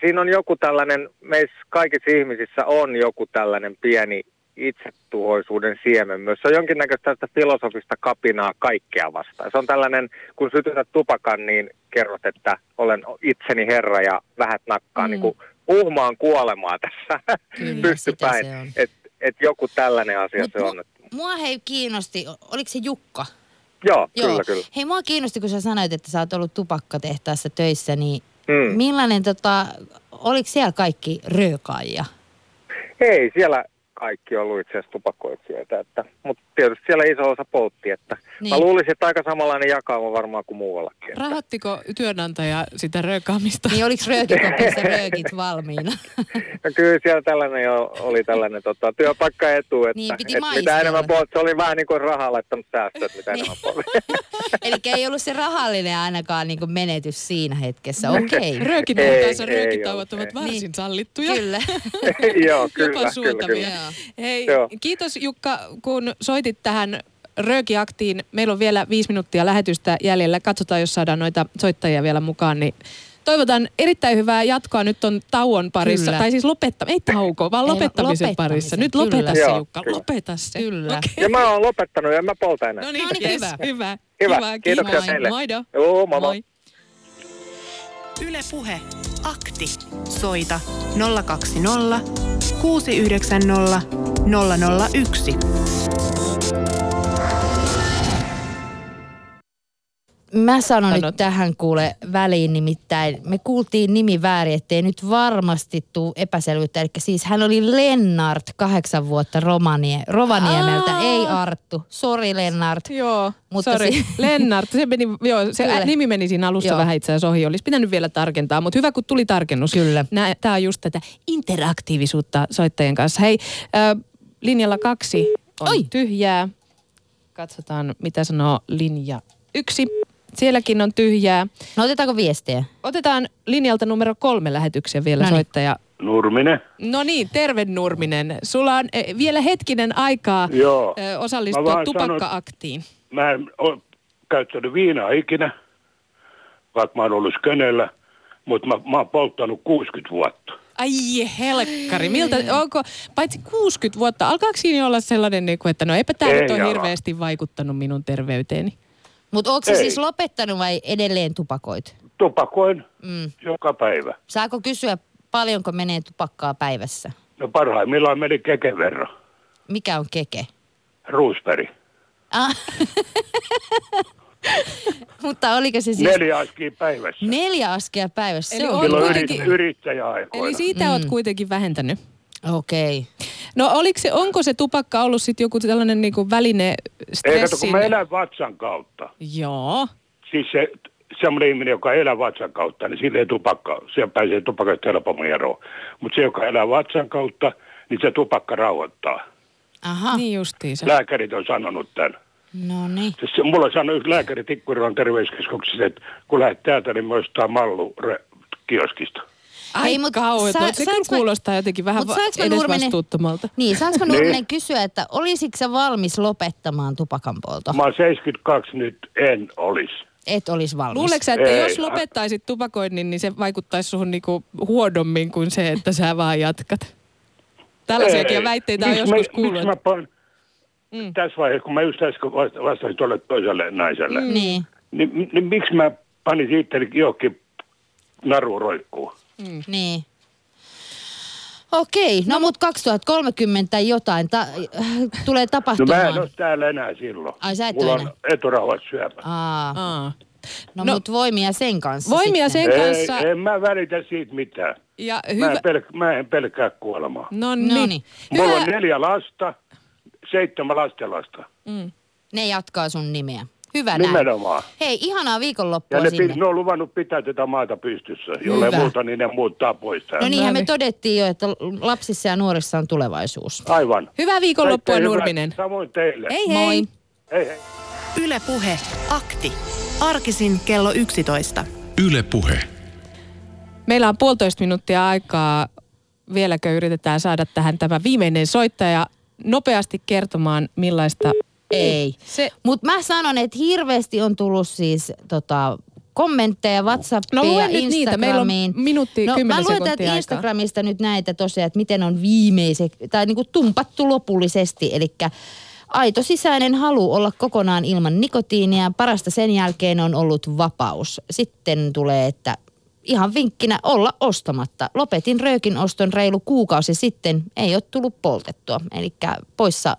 Speaker 9: siinä on joku tällainen, meissä kaikissa ihmisissä on joku tällainen pieni itsetuhoisuuden siemen myös. Se on jonkinnäköistä tästä filosofista kapinaa kaikkea vastaan. Se on tällainen, kun sytytät tupakan, niin kerrot, että olen itseni herra ja vähät nakkaa,
Speaker 2: Mm.
Speaker 9: mm. niin kuin uhmaan kuolemaa tässä
Speaker 2: Kyllä,
Speaker 9: pystypäin. Että et joku tällainen asia
Speaker 2: Mut
Speaker 9: se on.
Speaker 2: Mua, hei kiinnosti, oliko se Jukka?
Speaker 9: Joo, kyllä, kyllä.
Speaker 2: Hei mua kiinnosti, kun sä sanoit, että sä oot ollut tupakkatehtaassa töissä, niin
Speaker 9: Mm.
Speaker 2: millainen tota, oliko siellä kaikki röökaajia?
Speaker 9: Ei siellä kaikki ollut itse asiassa tupakoitsijoita, että, mutta tietysti siellä iso osa poltti, että niin. Mä luulisin, että aika samanlainen jakauma varmaan kuin muuallakin. Että.
Speaker 1: Rahoittiko työnantaja sitä röökaamista?
Speaker 2: Niin oliko röökikopissa röökit valmiina?
Speaker 9: No kyllä siellä tällainen jo oli tällainen tota, työpaikkaetu, että,
Speaker 2: Niin, piti
Speaker 9: että mitä enemmän poltti, se oli vähän niin kuin rahaa laittanut säästöä, että mitä
Speaker 2: Niin.
Speaker 9: enemmän poltti.
Speaker 2: Eli ei ollut se rahallinen ainakaan niin menetys siinä hetkessä. Okei. Okay.
Speaker 9: Ei
Speaker 1: röökitauot ovat varsin
Speaker 2: Niin.
Speaker 1: sallittuja.
Speaker 2: Kyllä.
Speaker 9: Joo, kyllä,
Speaker 1: Jopa
Speaker 9: kyllä,
Speaker 1: suotavia.
Speaker 9: kyllä.
Speaker 2: Joo.
Speaker 1: Hei,
Speaker 9: Joo.
Speaker 1: kiitos Jukka, kun soitit tähän Röökiaktiin. Meillä on vielä viisi minuuttia lähetystä jäljellä. Katsotaan, jos saadaan noita soittajia vielä mukaan. Niin toivotan erittäin hyvää jatkoa. Nyt on tauon parissa.
Speaker 2: Kyllä.
Speaker 1: Tai siis lopetta, ei tauko, vaan
Speaker 2: Ei,
Speaker 1: lopettamisen,
Speaker 2: lopettamisen,
Speaker 1: parissa. Nyt
Speaker 2: kyllä.
Speaker 1: lopeta se
Speaker 9: Joo,
Speaker 1: Jukka,
Speaker 9: kyllä.
Speaker 1: lopeta se.
Speaker 2: Kyllä.
Speaker 1: Okei.
Speaker 9: Ja mä oon lopettanut ja mä polta enää.
Speaker 1: No niin,
Speaker 2: No niin,
Speaker 1: yes,
Speaker 2: hyvä.
Speaker 1: hyvä.
Speaker 9: Hyvä. Kiitoksia
Speaker 1: kiitos.
Speaker 9: teille.
Speaker 1: Moido.
Speaker 9: Joo, moi moi.
Speaker 3: Yle Puhe. Akti. Soita 020 690 001.
Speaker 2: Mä sanon
Speaker 1: Sanot.
Speaker 2: nyt tähän kuule väliin nimittäin. Me kuultiin nimi väärin, ettei nyt varmasti tuu epäselvyyttä. Eli siis hän oli Lennart, kahdeksan vuotta Romanie, Rovaniemeltä,
Speaker 1: Aa.
Speaker 2: ei Arttu. Sori Lennart.
Speaker 1: Joo,
Speaker 2: Mutta
Speaker 1: sorry.
Speaker 2: si-
Speaker 1: Lennart, se, meni, joo, se
Speaker 2: Kyllä.
Speaker 1: nimi meni siinä alussa
Speaker 2: Joo.
Speaker 1: vähän itse asiassa ohi. Olisi pitänyt vielä tarkentaa, mutta hyvä kun tuli tarkennus.
Speaker 2: Kyllä.
Speaker 1: Tämä on just tätä interaktiivisuutta soittajien kanssa. Hei, äh, linjalla kaksi on
Speaker 2: Oi.
Speaker 1: tyhjää. Katsotaan, mitä sanoo linja yksi. Sielläkin on tyhjää.
Speaker 2: No otetaanko viestejä?
Speaker 1: Otetaan linjalta numero kolme lähetyksiä vielä
Speaker 2: Noniin.
Speaker 1: soittaja.
Speaker 8: Nurminen.
Speaker 1: No niin, terve Nurminen. Sulla on eh, vielä hetkinen aikaa
Speaker 8: Joo.
Speaker 1: eh,
Speaker 8: Mä
Speaker 1: osallistua
Speaker 8: vaan
Speaker 1: tupakka-aktiin.
Speaker 8: Mä en ole käyttänyt viinaa ikinä, vaikka mä oon ollut skönellä, mutta mä, mä oon polttanut 60 vuotta.
Speaker 1: Ai helkkari, miltä, onko, paitsi 60 vuotta, alkaako siinä olla sellainen, niin kuin, että no eipä tämä nyt ole hirveästi vaikuttanut minun terveyteeni?
Speaker 2: Mutta onko se
Speaker 8: Ei.
Speaker 2: siis lopettanut vai edelleen tupakoit?
Speaker 8: Tupakoin
Speaker 2: Mm.
Speaker 8: joka päivä.
Speaker 2: Saako kysyä, paljonko menee tupakkaa päivässä?
Speaker 8: No parhaimmillaan meni keken verran.
Speaker 2: Mikä on keke?
Speaker 8: Roosberry.
Speaker 2: Ah. Mutta oliko se siis
Speaker 8: Neljä askia päivässä.
Speaker 2: neljä askia päivässä?
Speaker 1: Eli
Speaker 2: Se on
Speaker 8: Silloin
Speaker 1: kuitenkin-
Speaker 8: yrit, yrittäjäaikoina.
Speaker 1: Eli siitä mm. oot kuitenkin vähentänyt.
Speaker 2: Okei. Okay.
Speaker 1: No oliko se, onko se tupakka ollut sitten joku sellainen niin kuin väline
Speaker 8: Ei kato,
Speaker 1: stressin?
Speaker 8: kun mä elän vatsan kautta.
Speaker 1: Joo.
Speaker 8: Siis se semmoinen ihminen, joka elää vatsan kautta, niin sille ei tupakka, se pääsee tupakasta helpommin eroon. Mutta se, joka elää vatsan kautta, niin se tupakka rauhoittaa.
Speaker 2: Aha.
Speaker 1: Niin justiinsa.
Speaker 8: Lääkärit on sanonut tämän.
Speaker 2: No niin.
Speaker 8: Se, se, mulla sanoi yksi lääkäri Tikkurilan terveyskeskuksessa, että kun lähdet täältä, niin ostaa mallu re, kioskista.
Speaker 1: Ai
Speaker 2: Ei, mut
Speaker 1: kauheeta.
Speaker 2: sa-
Speaker 1: Se kyllä
Speaker 2: mä-
Speaker 1: kuulostaa jotenkin vähän va-
Speaker 2: mä Nurminen-
Speaker 1: edesvastuuttomalta.
Speaker 2: Niin, saanko
Speaker 8: Niin.
Speaker 2: Nurminen kysyä, että olisitko sä valmis lopettamaan tupakan polto?
Speaker 8: Mä oon 72, nyt en olisi.
Speaker 2: Et olisi valmis.
Speaker 1: Luuleeko sä, että
Speaker 8: Ei.
Speaker 1: jos lopettaisit tupakoinnin, niin se vaikuttaisi suhun niinku huonommin kuin se, että sä vaan jatkat? Tällaisiakin
Speaker 8: Ei.
Speaker 1: väitteitä on joskus
Speaker 8: mä,
Speaker 1: kuullut.
Speaker 8: Miksi mä pan, mm. tässä vaiheessa, kun mä just äsken vasta- vastasin tuolle toiselle naiselle, mm.
Speaker 2: Niin.
Speaker 8: niin, niin, miksi mä panin itselleni johonkin naruun roikkuun?
Speaker 2: Niin. Okei, no, no mut 2030 jotain ta- tulee
Speaker 8: No
Speaker 2: tapahtumaan.
Speaker 8: mä en ole täällä enää silloin.
Speaker 2: Ai, sä et
Speaker 8: Mulla
Speaker 2: ole
Speaker 8: on eturauhassyöpä.
Speaker 2: Aa,
Speaker 1: Aa.
Speaker 2: no,
Speaker 1: No-
Speaker 2: no mut voimia sen kanssa
Speaker 1: Voimia
Speaker 2: sitten.
Speaker 1: sen
Speaker 8: Ei,
Speaker 1: kanssa.
Speaker 8: en mä välitä siitä mitään.
Speaker 1: Ja
Speaker 8: Mä
Speaker 1: hyvä.
Speaker 8: en, pelk- mä en pelkää kuolemaa.
Speaker 1: No
Speaker 2: No
Speaker 1: niin.
Speaker 2: niin.
Speaker 8: Mulla on
Speaker 1: Hyvä.
Speaker 8: neljä lasta, seitsemän lastenlasta.
Speaker 2: Ne jatkaa sun nimeä. Hyvä näin.
Speaker 8: Nimenomaan.
Speaker 2: Hei, ihanaa viikonloppua
Speaker 8: Ja ne,
Speaker 2: sinne.
Speaker 8: ne on luvannut pitää tätä maata pystyssä. Jollei
Speaker 1: Hyvä.
Speaker 8: muuta, niin ne muuttaa pois täältä.
Speaker 2: No niinhän me
Speaker 1: Näin.
Speaker 2: todettiin jo, että lapsissa ja nuorissa on tulevaisuus.
Speaker 8: Aivan.
Speaker 1: Hyvää viikonloppua,
Speaker 8: hyvää.
Speaker 1: Nurminen.
Speaker 8: Samoin teille.
Speaker 1: Hei hei.
Speaker 2: Moi.
Speaker 8: Hei, hei.
Speaker 3: Yle Puhe. Akti. Arkisin kello 11.
Speaker 10: Yle Puhe.
Speaker 1: Meillä on puolitoista minuuttia aikaa. Vieläkö yritetään saada tähän tämä viimeinen soittaja nopeasti kertomaan, millaista...
Speaker 2: Ei.
Speaker 1: Se,
Speaker 2: Mutta mä sanon, että hirveästi on tullut siis tota, kommentteja WhatsAppiin
Speaker 1: No
Speaker 2: ja
Speaker 1: nyt niitä. Meillä on
Speaker 2: Instagramiin.
Speaker 1: minuutti,
Speaker 2: no, mä luen täältä
Speaker 1: aikaa.
Speaker 2: Instagramista nyt näitä tosiaan, että miten on viimeiset, tai niinku tumpattu lopullisesti. Eli aito sisäinen halu olla kokonaan ilman nikotiinia. Parasta sen jälkeen on ollut vapaus. Sitten tulee, että ihan vinkkinä olla ostamatta. Lopetin röökin oston reilu kuukausi sitten. Ei ole tullut poltettua. Eli poissa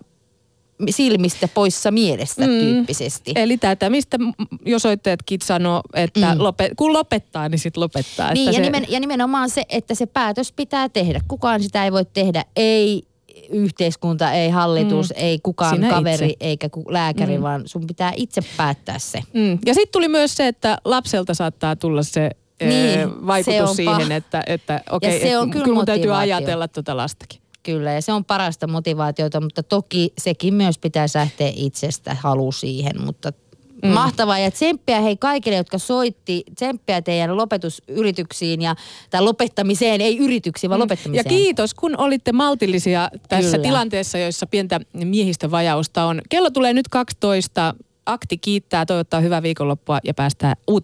Speaker 2: silmistä poissa mielestä mm. tyyppisesti.
Speaker 1: Eli tätä, mistä jo soittajatkin sanoo, että
Speaker 2: Mm.
Speaker 1: mm. lope, kun lopettaa, niin sitten lopettaa.
Speaker 2: Niin,
Speaker 1: että
Speaker 2: ja,
Speaker 1: se,
Speaker 2: nimen, ja nimenomaan se, että se päätös pitää tehdä. Kukaan sitä ei voi tehdä, ei yhteiskunta, ei hallitus, mm. ei kukaan
Speaker 1: Sinä
Speaker 2: kaveri
Speaker 1: itse.
Speaker 2: eikä ku, lääkäri, mm. vaan sun pitää itse päättää se.
Speaker 1: Mm. Ja sitten tuli myös se, että lapselta saattaa tulla se
Speaker 2: Niin,
Speaker 1: niin, vaikutus
Speaker 2: se
Speaker 1: siihen,
Speaker 2: pah-
Speaker 1: että, että okei, et,
Speaker 2: kyllä
Speaker 1: kyllä mun täytyy ajatella tuota lastakin.
Speaker 2: Kyllä, ja se on parasta motivaatiota, mutta toki sekin myös pitää lähteä itsestä halu siihen, mutta mm. mahtavaa ja tsemppiä hei kaikille, jotka soitti, tsemppiä teidän lopetusyrityksiin ja, tai lopettamiseen, ei yrityksiin, vaan
Speaker 1: Ja
Speaker 2: lopettamiseen.
Speaker 1: kiitos, kun olitte maltillisia tässä
Speaker 2: Kyllä.
Speaker 1: tilanteessa, jossa pientä miehistövajausta on. Kello tulee nyt 12. Akti kiittää, toivottaa hyvää viikonloppua ja päästään uutis